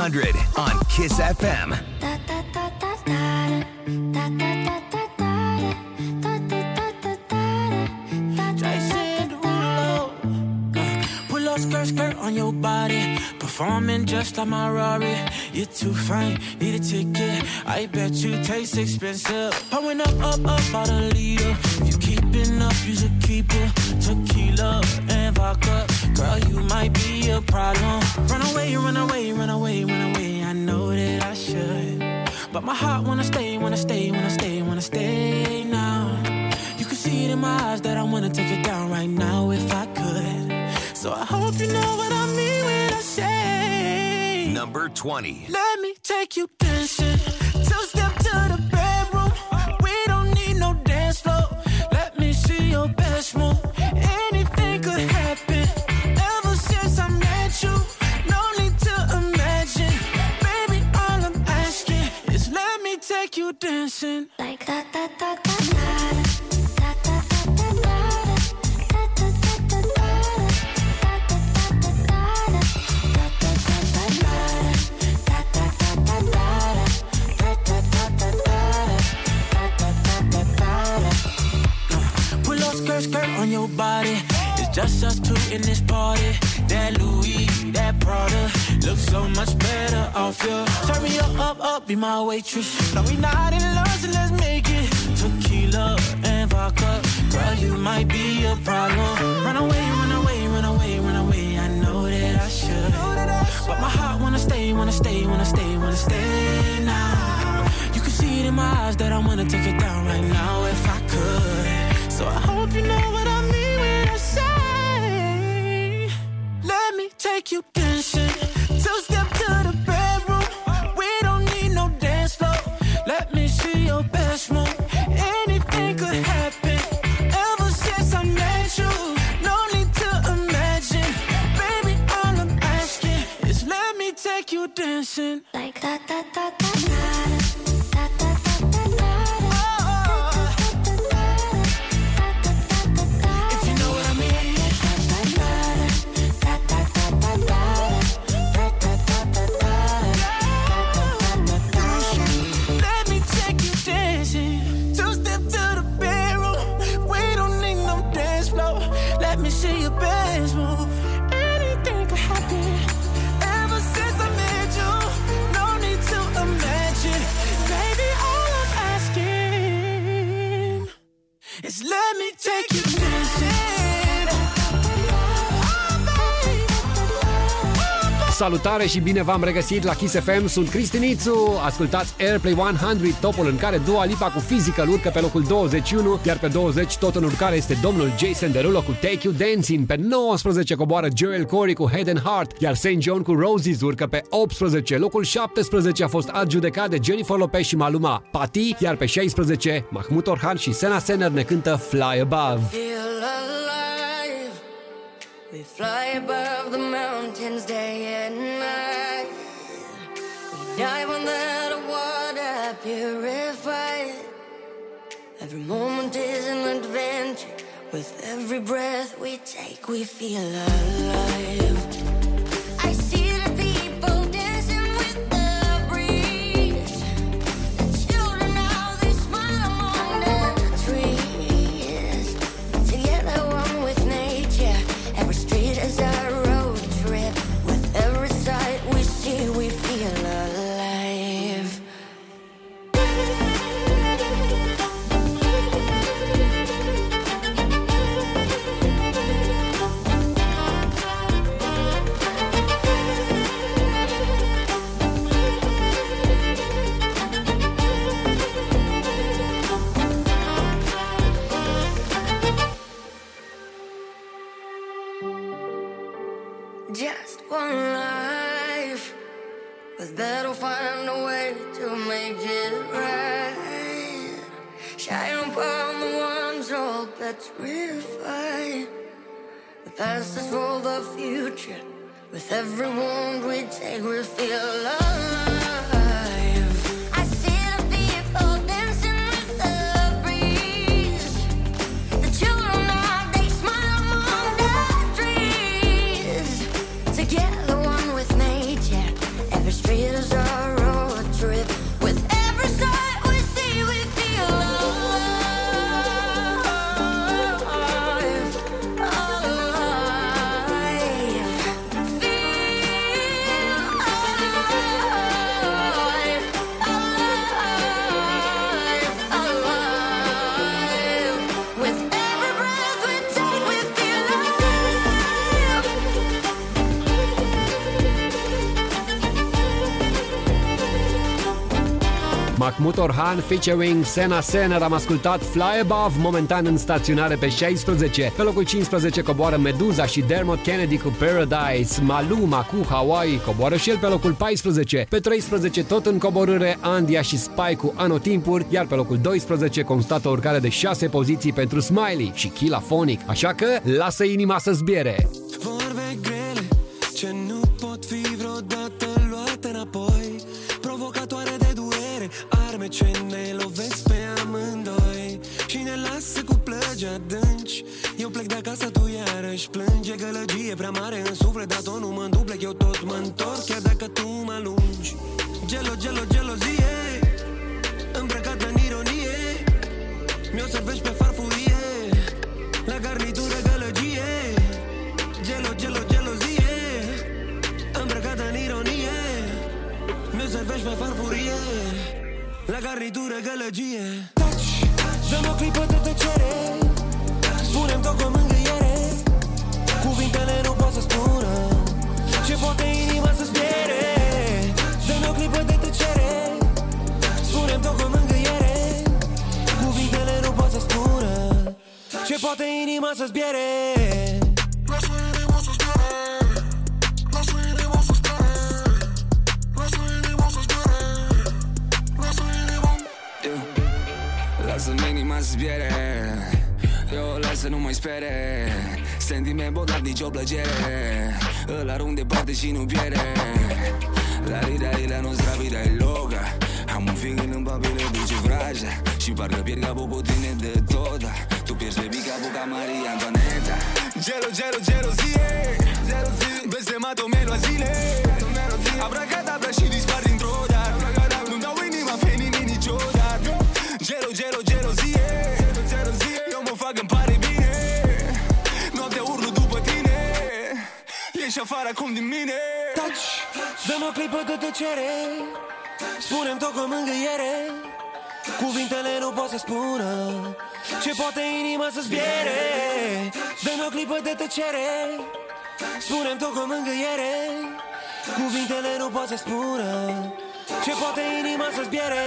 100 on Kiss FM. Skirt, skirt on your body, performing just like my Rari. You're too fine, need a ticket. I bet you taste expensive. money. that I wanna take it down right now if I could. So I hope you know what I mean when I say, let me take you down. Salutare și bine v-am regăsit la Kiss FM, sunt Cristinițu, ascultați Airplay 100, topul în care Dua Lipa cu Physical urcă pe locul 21, iar pe 20 tot în urcare este domnul Jason Derulo cu Take You Dancing, pe 19 coboară Joel Corey cu Head and Heart, iar St. John cu Roses urcă pe 18, locul 17 a fost adjudecat de Jennifer Lopez și Maluma Pati, iar pe 16 Mahmut Orhan și Sena Sener ne cântă Fly Above. feel alive. We fly above moment is an adventure. With every breath we take, we feel alive. That'll find a way to make it right. Shine upon the ones all petrified. The past is for the future. With every wound we take, we feel alive. Mahmut Orhan featuring Sena Sener am ascultat Fly Above, momentan în staționare pe 16. Pe locul 15 coboară Meduza și Dermot Kennedy cu Paradise, Maluma cu Hawaii coboară și el pe locul 14. Pe 13 tot în coborâre Andia și Spy cu Anotimpuri, iar pe locul 12 constată o urcare de 6 poziții pentru Smiley și Killa Phonic. Așa că lasă inima să zbiere. Vorbe grele ce plec de acasă, tu iarăși plângi E gălăgie prea mare în suflet, dar tot nu mă duplec Eu tot mă întorc, chiar dacă tu mă alungi Gelo, gelo, gelozie. Îmbrăcată în ironie Mi-o servești pe farfurie. La garnitură gălăgie Gelo, gelo, gelozie. Îmbrăcată în ironie Mi-o servești pe farfurie. La garnitură gălăgie. Taci, dăm o clipă de tăcere Spune-mi tot cu mângâiere Cuvintele nu pot să spună Ce poate inima să-ți piere. Dă-mi o clipă de tăcere Spune-mi tot cu mângâiere Cuvintele nu pot să spună Ce poate inima să-ți piere. Lasă-mi inima să zbiere Eu o las să nu mai spere. Sentiment bogat, nicio plăcere. Îl arunc departe și nu pierde La vida y la nostra vida e loca Am un feeling în papire duce vraja Și parcă pierd capul cu tine de tot Tu pierzi baby capul ca Maria Antoaneta. Gelo, gelo, gelozie. Blestemato me lo zile. Abracadabra și dispar dintr-o dată. Nu-mi dau inima pe nimic niciodată. Gelo, gelo, gelozie și afară acum din mine. Taci, dă-mi o clipă de tăcere Spune-mi tot cu mângâiere. Cuvintele nu pot să spună Ce poate inima să zbiere. Dă-mi o clipă de tăcere Spune-mi tot cu mângâiere. Cuvintele nu pot să spună Ce poate inima să zbiere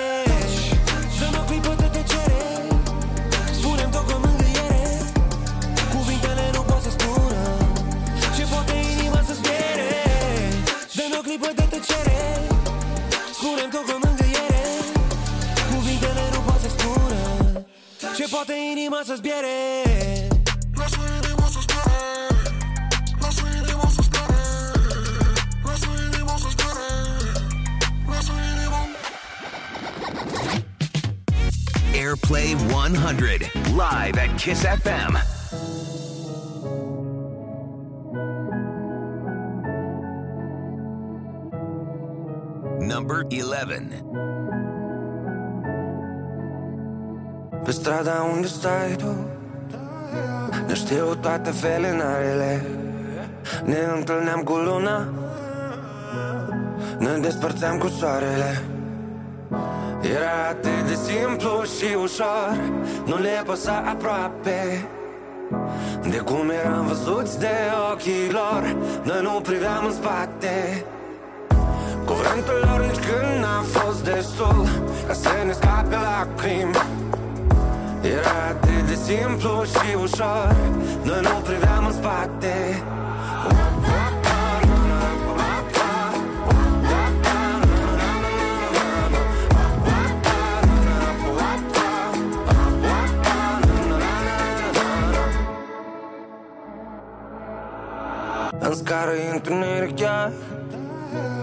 Tăcere Spune-mi cu mângâiere Cuvintele nu Ce poate inima să zbiere Lasă inima să zbiere Lasă inima să zbiere Lasă inima să zbiere Lasă inima Airplay 100, live at Kiss FM. Number 11. Pe strada unde stai tu Ne știu toate felinarele. Ne întâlneam cu luna Ne despărțeam cu soarele. Era atât de simplu și ușor Nu le păsa aproape. De cum eram văzuți de ochii lor Noi nu priveam în spate Cuvântul lor nici când n-a fost destul Ca să ne scape lacrimi Era atât de simplu și ușor Noi nu priveam în spate. În scară e întuneric chiar. Și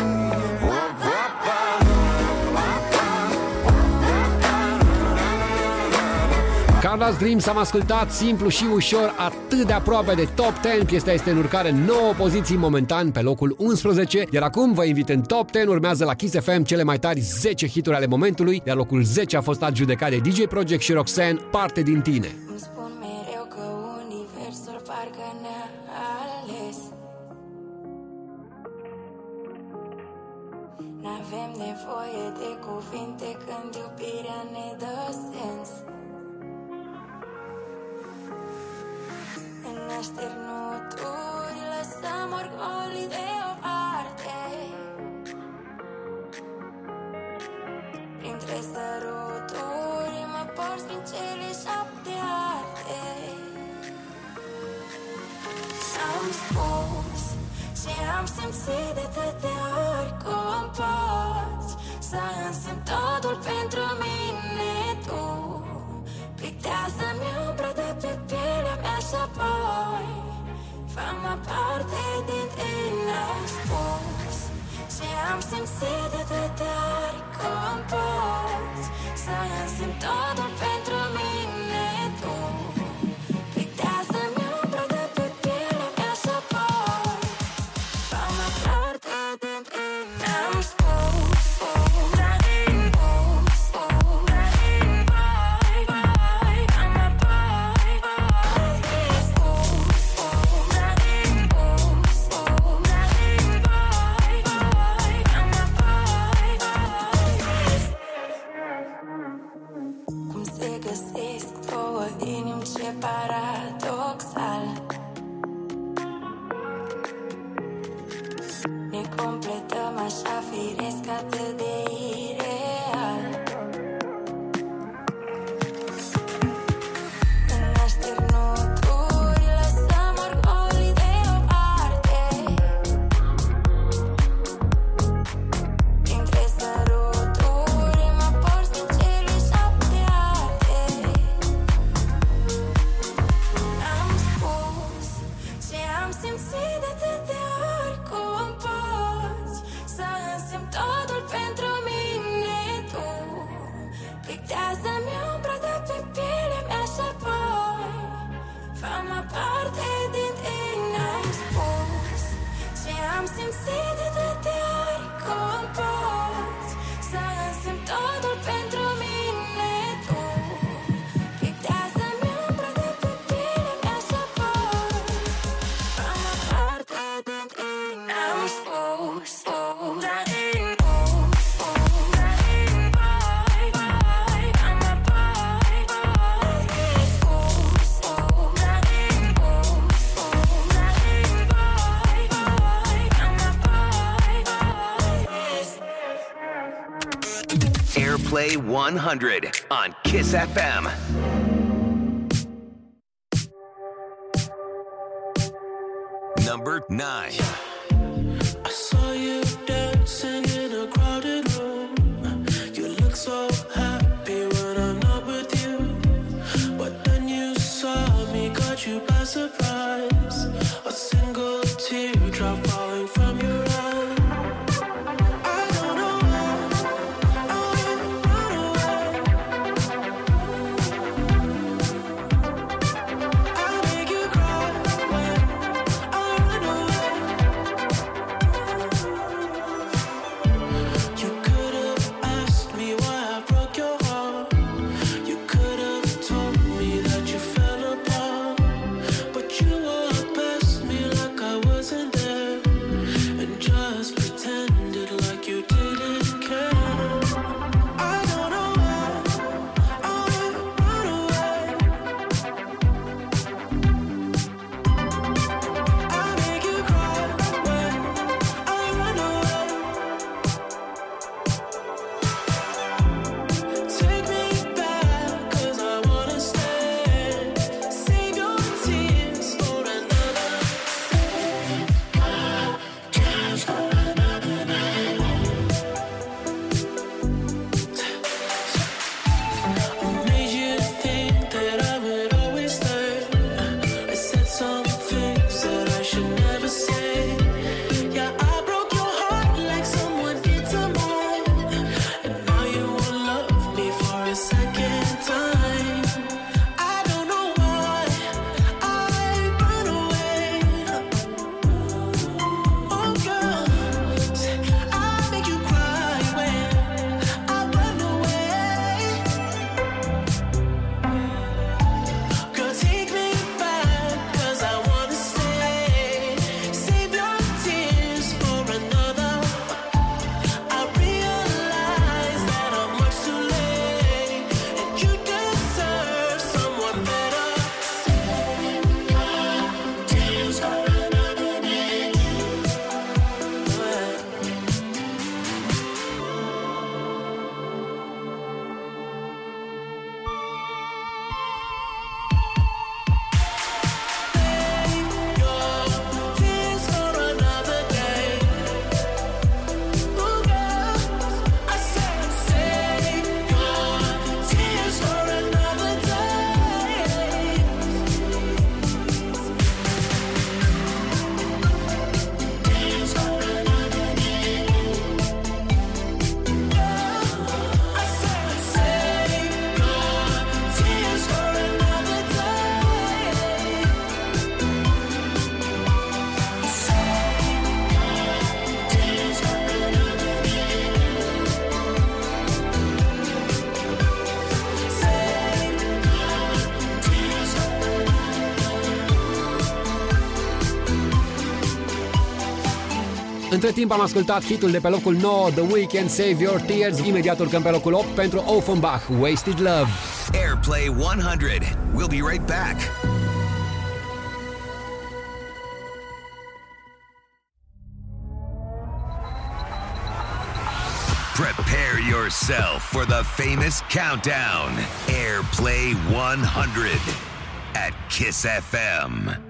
Carla's Dreams am ascultat simplu și ușor, atât de aproape de top 10. Piesa este în urcare 9 poziții momentan pe locul 11, iar acum vă invit în top 10. Urmează la Kiss FM cele mai tari 10 hituri ale momentului, iar locul 10 a fost adjudecat de DJ Project și Roxanne, parte din tine. Îmi spun mereu că universul parcă ne-a ales N-avem nevoie de cuvinte când iubirea În așternuturi lăsăm orgolii de o arte Printre săruturi mă porți prin cele șapte arte. Am spus și am simțit de atâtea ori cum poți Să însemn totul pentru mine tu Pictează-mi umbra de pe pielea mea și apoi Fama parte din tine. Spus ce am simțit de tare cum poți Să însemn totul pentru mine. Tu de One hundred on Kiss FM. Între timp am ascultat hitul de pe locul 9, The Weeknd, Save Your Tears. Imediat urcăm pe locul 8 pentru Ofenbach, Wasted Love. Airplay 100. We'll be right back. Prepare yourself for the famous countdown. Airplay 100 at Kiss FM.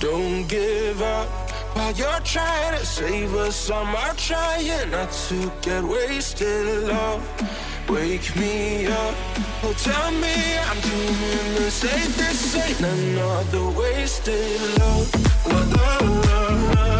don't give up. While you're trying to save us, I'm trying not to get wasted. Love, wake me up. Oh, tell me I'm doing the. This ain't another wasted love, love, love, love,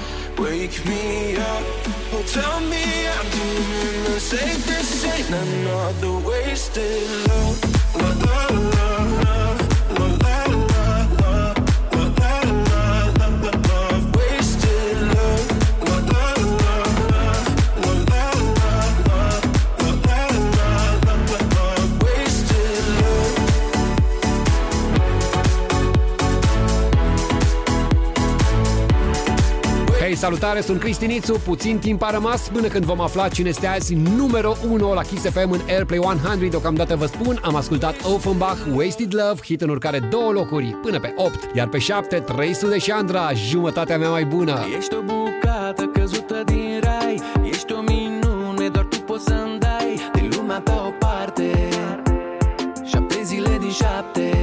wake me up. Oh, tell me I'm doing the. This ain't another wasted love. Love, love, love, Hei, salutare, sunt Cristinițu. Puțin timp a rămas până când vom afla cine este azi numero 1 la Kiss FM în Airplay 100. Deocamdată vă spun, am ascultat Offenbach, Wasted Love, hit în urcare două locuri până pe 8, iar pe 7, 300 de Chandra, jumătatea mea mai bună. Ești o bucată căzută din rai Ești o minune, doar tu poți să-mi dai Din lumea ta o parte Șapte zile din șapte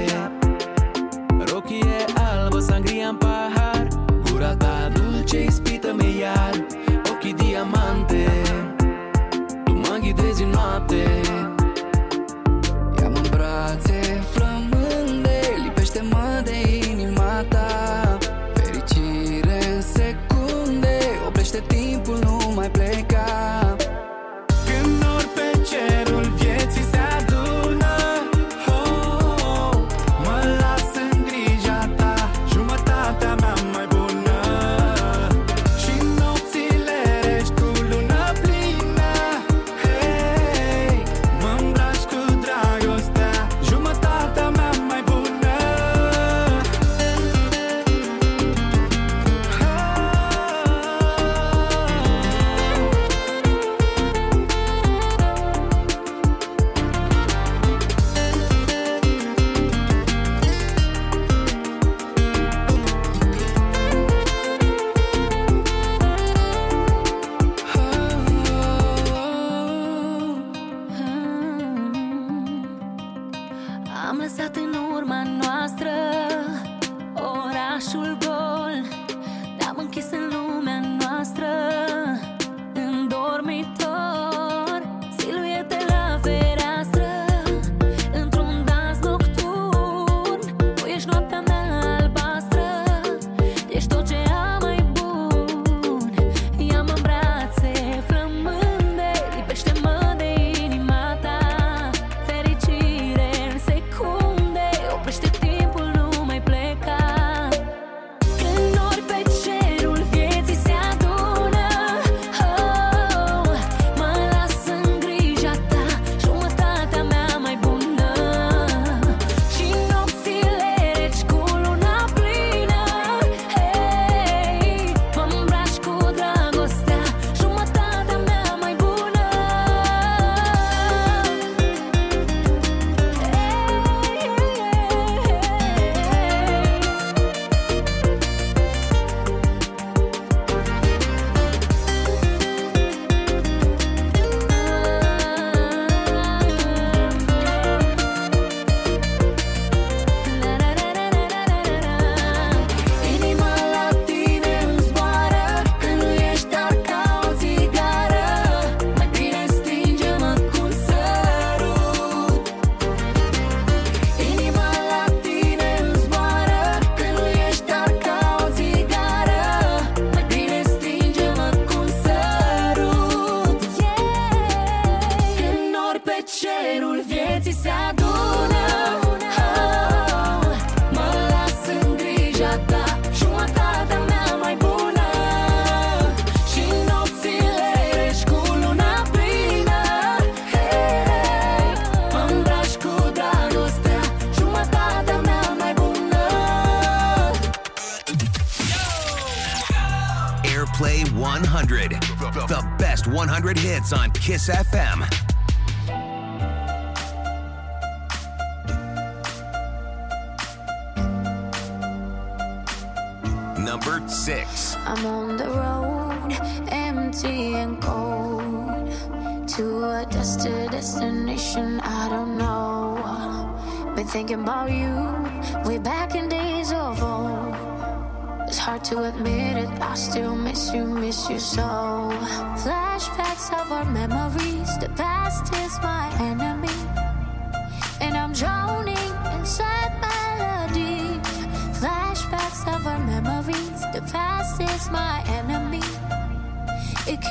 Kiss FM.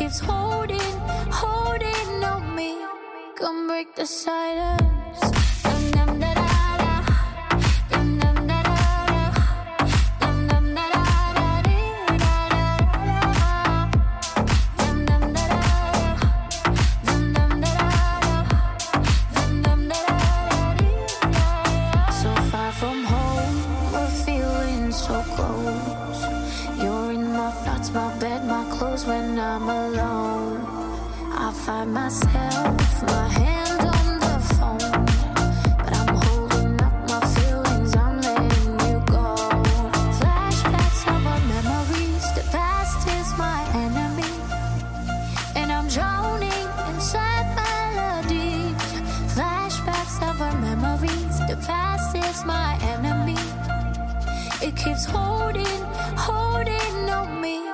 leaves. keeps my enemy. It keeps holding, holding on me.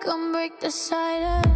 Come break the silence.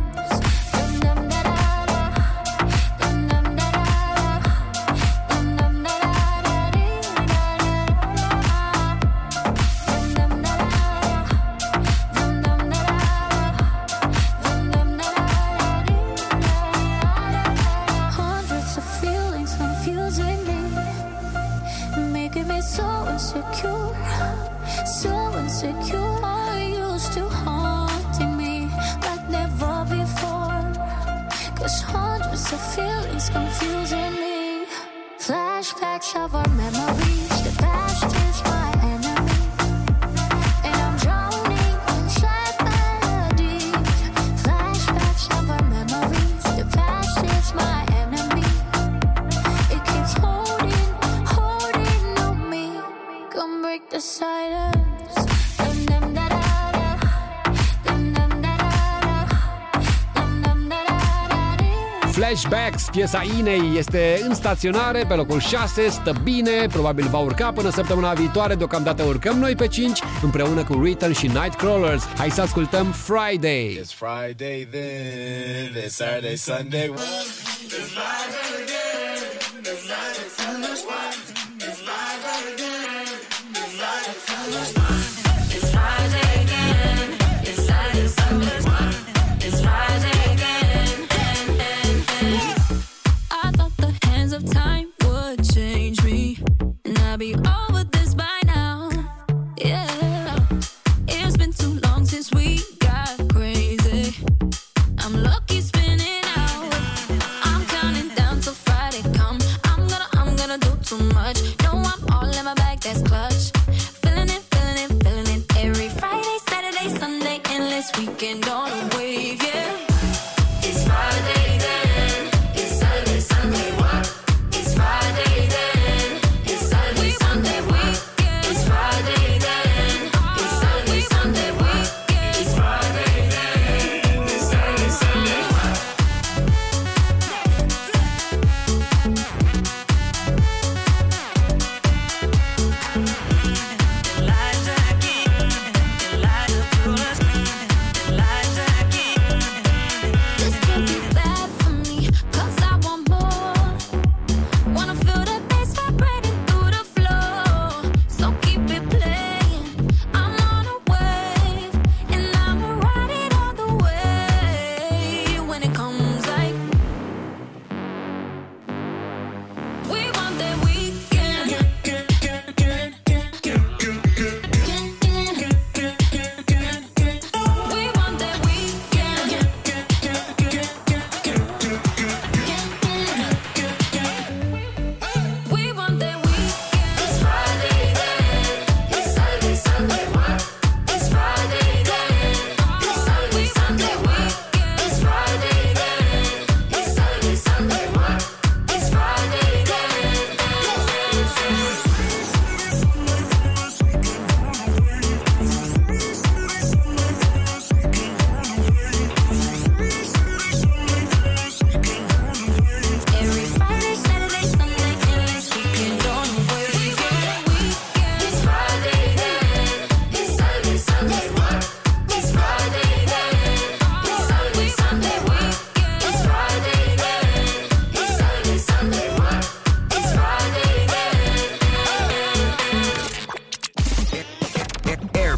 Relax, piesa Inei este în staționare, pe locul 6, stă bine, probabil va urca până săptămâna viitoare, deocamdată urcăm noi pe 5, împreună cu Return și Nightcrawlers. Hai să ascultăm Friday! It's Friday then, it's Saturday, Sunday...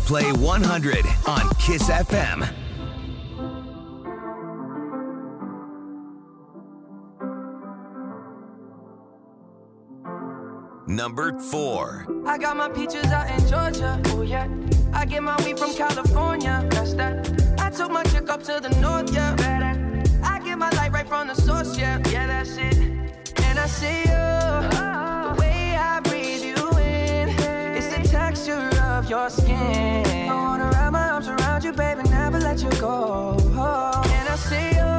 Airplay 100 on Kiss FM. Number 4. I got my peaches out in Georgia. Oh yeah. I get my weed from California. That's that. I took my chick up to the north. Yeah. Better. I get my light right from the source. Yeah. Yeah, that's it. And I see you. The way I breathe you in. It's the texture your skin. I wanna wrap my arms around you, baby. Never let you go. And I see you.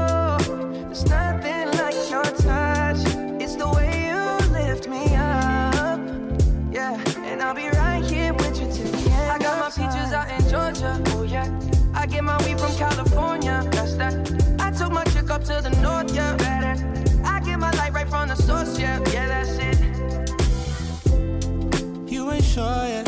There's nothing like your touch. It's the way you lift me up. Yeah, and I'll be right here with you till the end. I got my peaches out in Georgia. Oh yeah. I get my weed from California. That's that. I took my chick up to the north. Yeah, better. I get my light right from the source. Yeah, yeah, that's it. You ain't sure yet,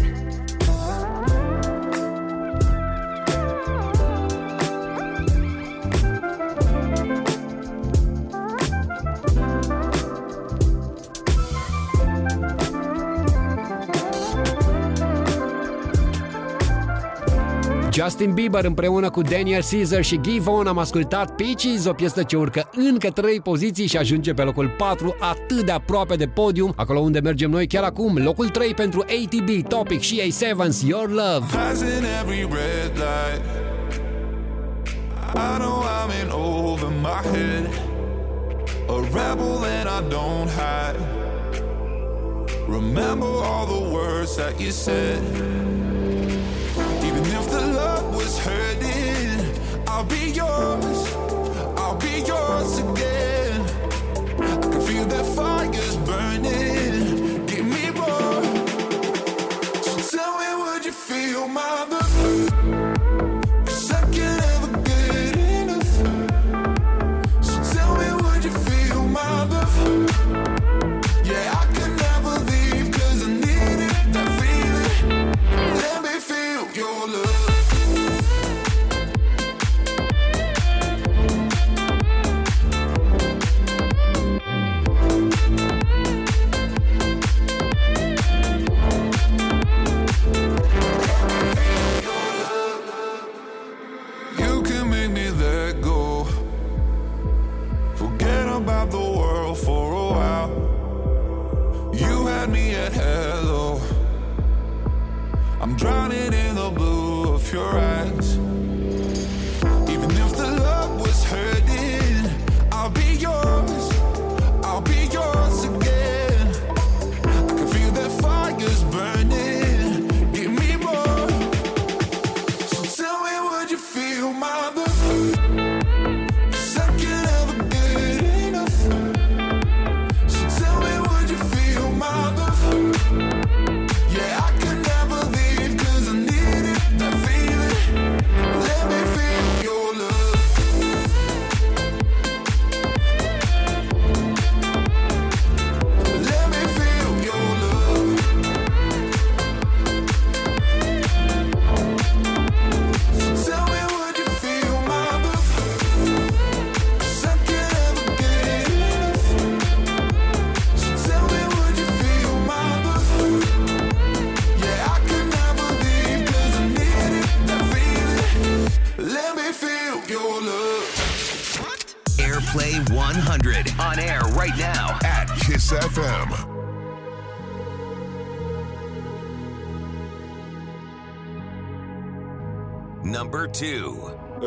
Justin Bieber împreună cu Daniel Caesar și Givon am ascultat Peaches, o piesă ce urcă încă 3 poziții și ajunge pe locul 4, atât de aproape de podium, acolo unde mergem noi chiar acum. Locul 3 pentru ATB, Topic și A7's Your Love. Passing every red light. I know I'm in over my head. A rebel that I don't hide. Remember all the words that you said. Was hurting, I'll be yours. I'll be yours again. I can feel that fire's burning. Give me more. So tell me, would you feel my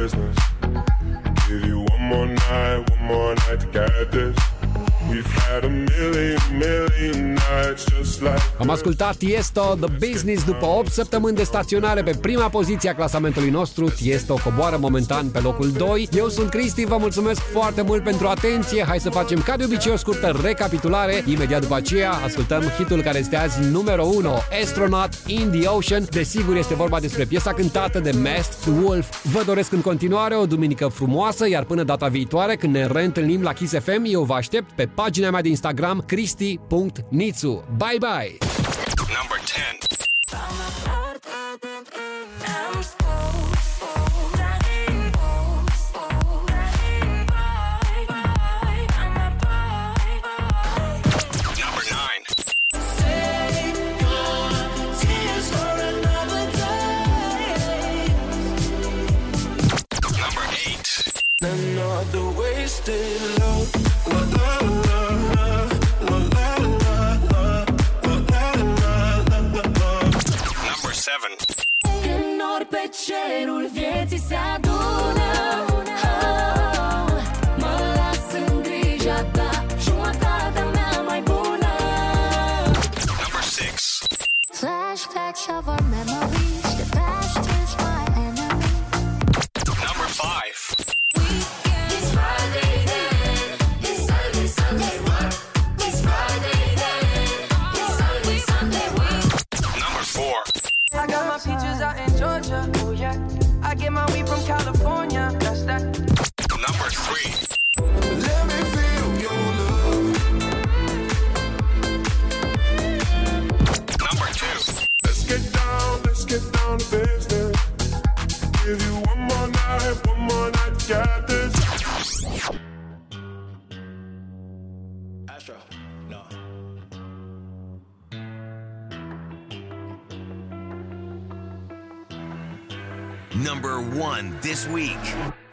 Business. Am ascultat Tiesto The Business după 8 săptămâni de staționare pe prima poziție a clasamentului nostru. Tiesto coboară momentan pe locul 2. Eu sunt Cristi, vă mulțumesc foarte mult pentru atenție. Hai să facem ca de obicei o scurtă recapitulare. Imediat după aceea ascultăm hitul care este azi numărul 1, Astronaut in the Ocean. Desigur este vorba despre piesa cântată de Masked Wolf. Vă doresc în continuare o duminică frumoasă, iar până data viitoare când ne reîntâlnim la Kiss FM, eu vă aștept pe pagina mea de Instagram cristi.nițu. Bye bye! Number 10. Number 9. Number 8. Another wasted love. 7. Când nori pe cerul vieții se adună oh, Mă las în grija ta, jumătatea mea mai bună Number 6. Flashbacks of our memories. One one. Number 1 this week.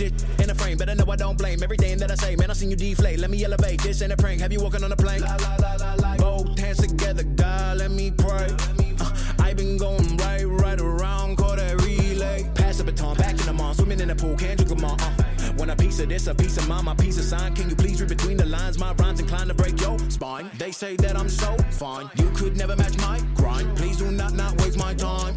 it in a frame, better know I don't blame everything that I say. Man, I seen you deflate. Let me elevate. This ain't a prank. Have you walking on a plane? Both hands together, God, let me pray. Uh, I been going right, right around, call that relay. Pass the baton, back in the mall, swimming in the pool, can't drink them all. Uh. When a piece of this, a piece of mine, my piece of sign. Can you please read between the lines? My rhymes inclined to break your spine. They say that I'm so fine. You could never match my grind. Please do not not waste my time.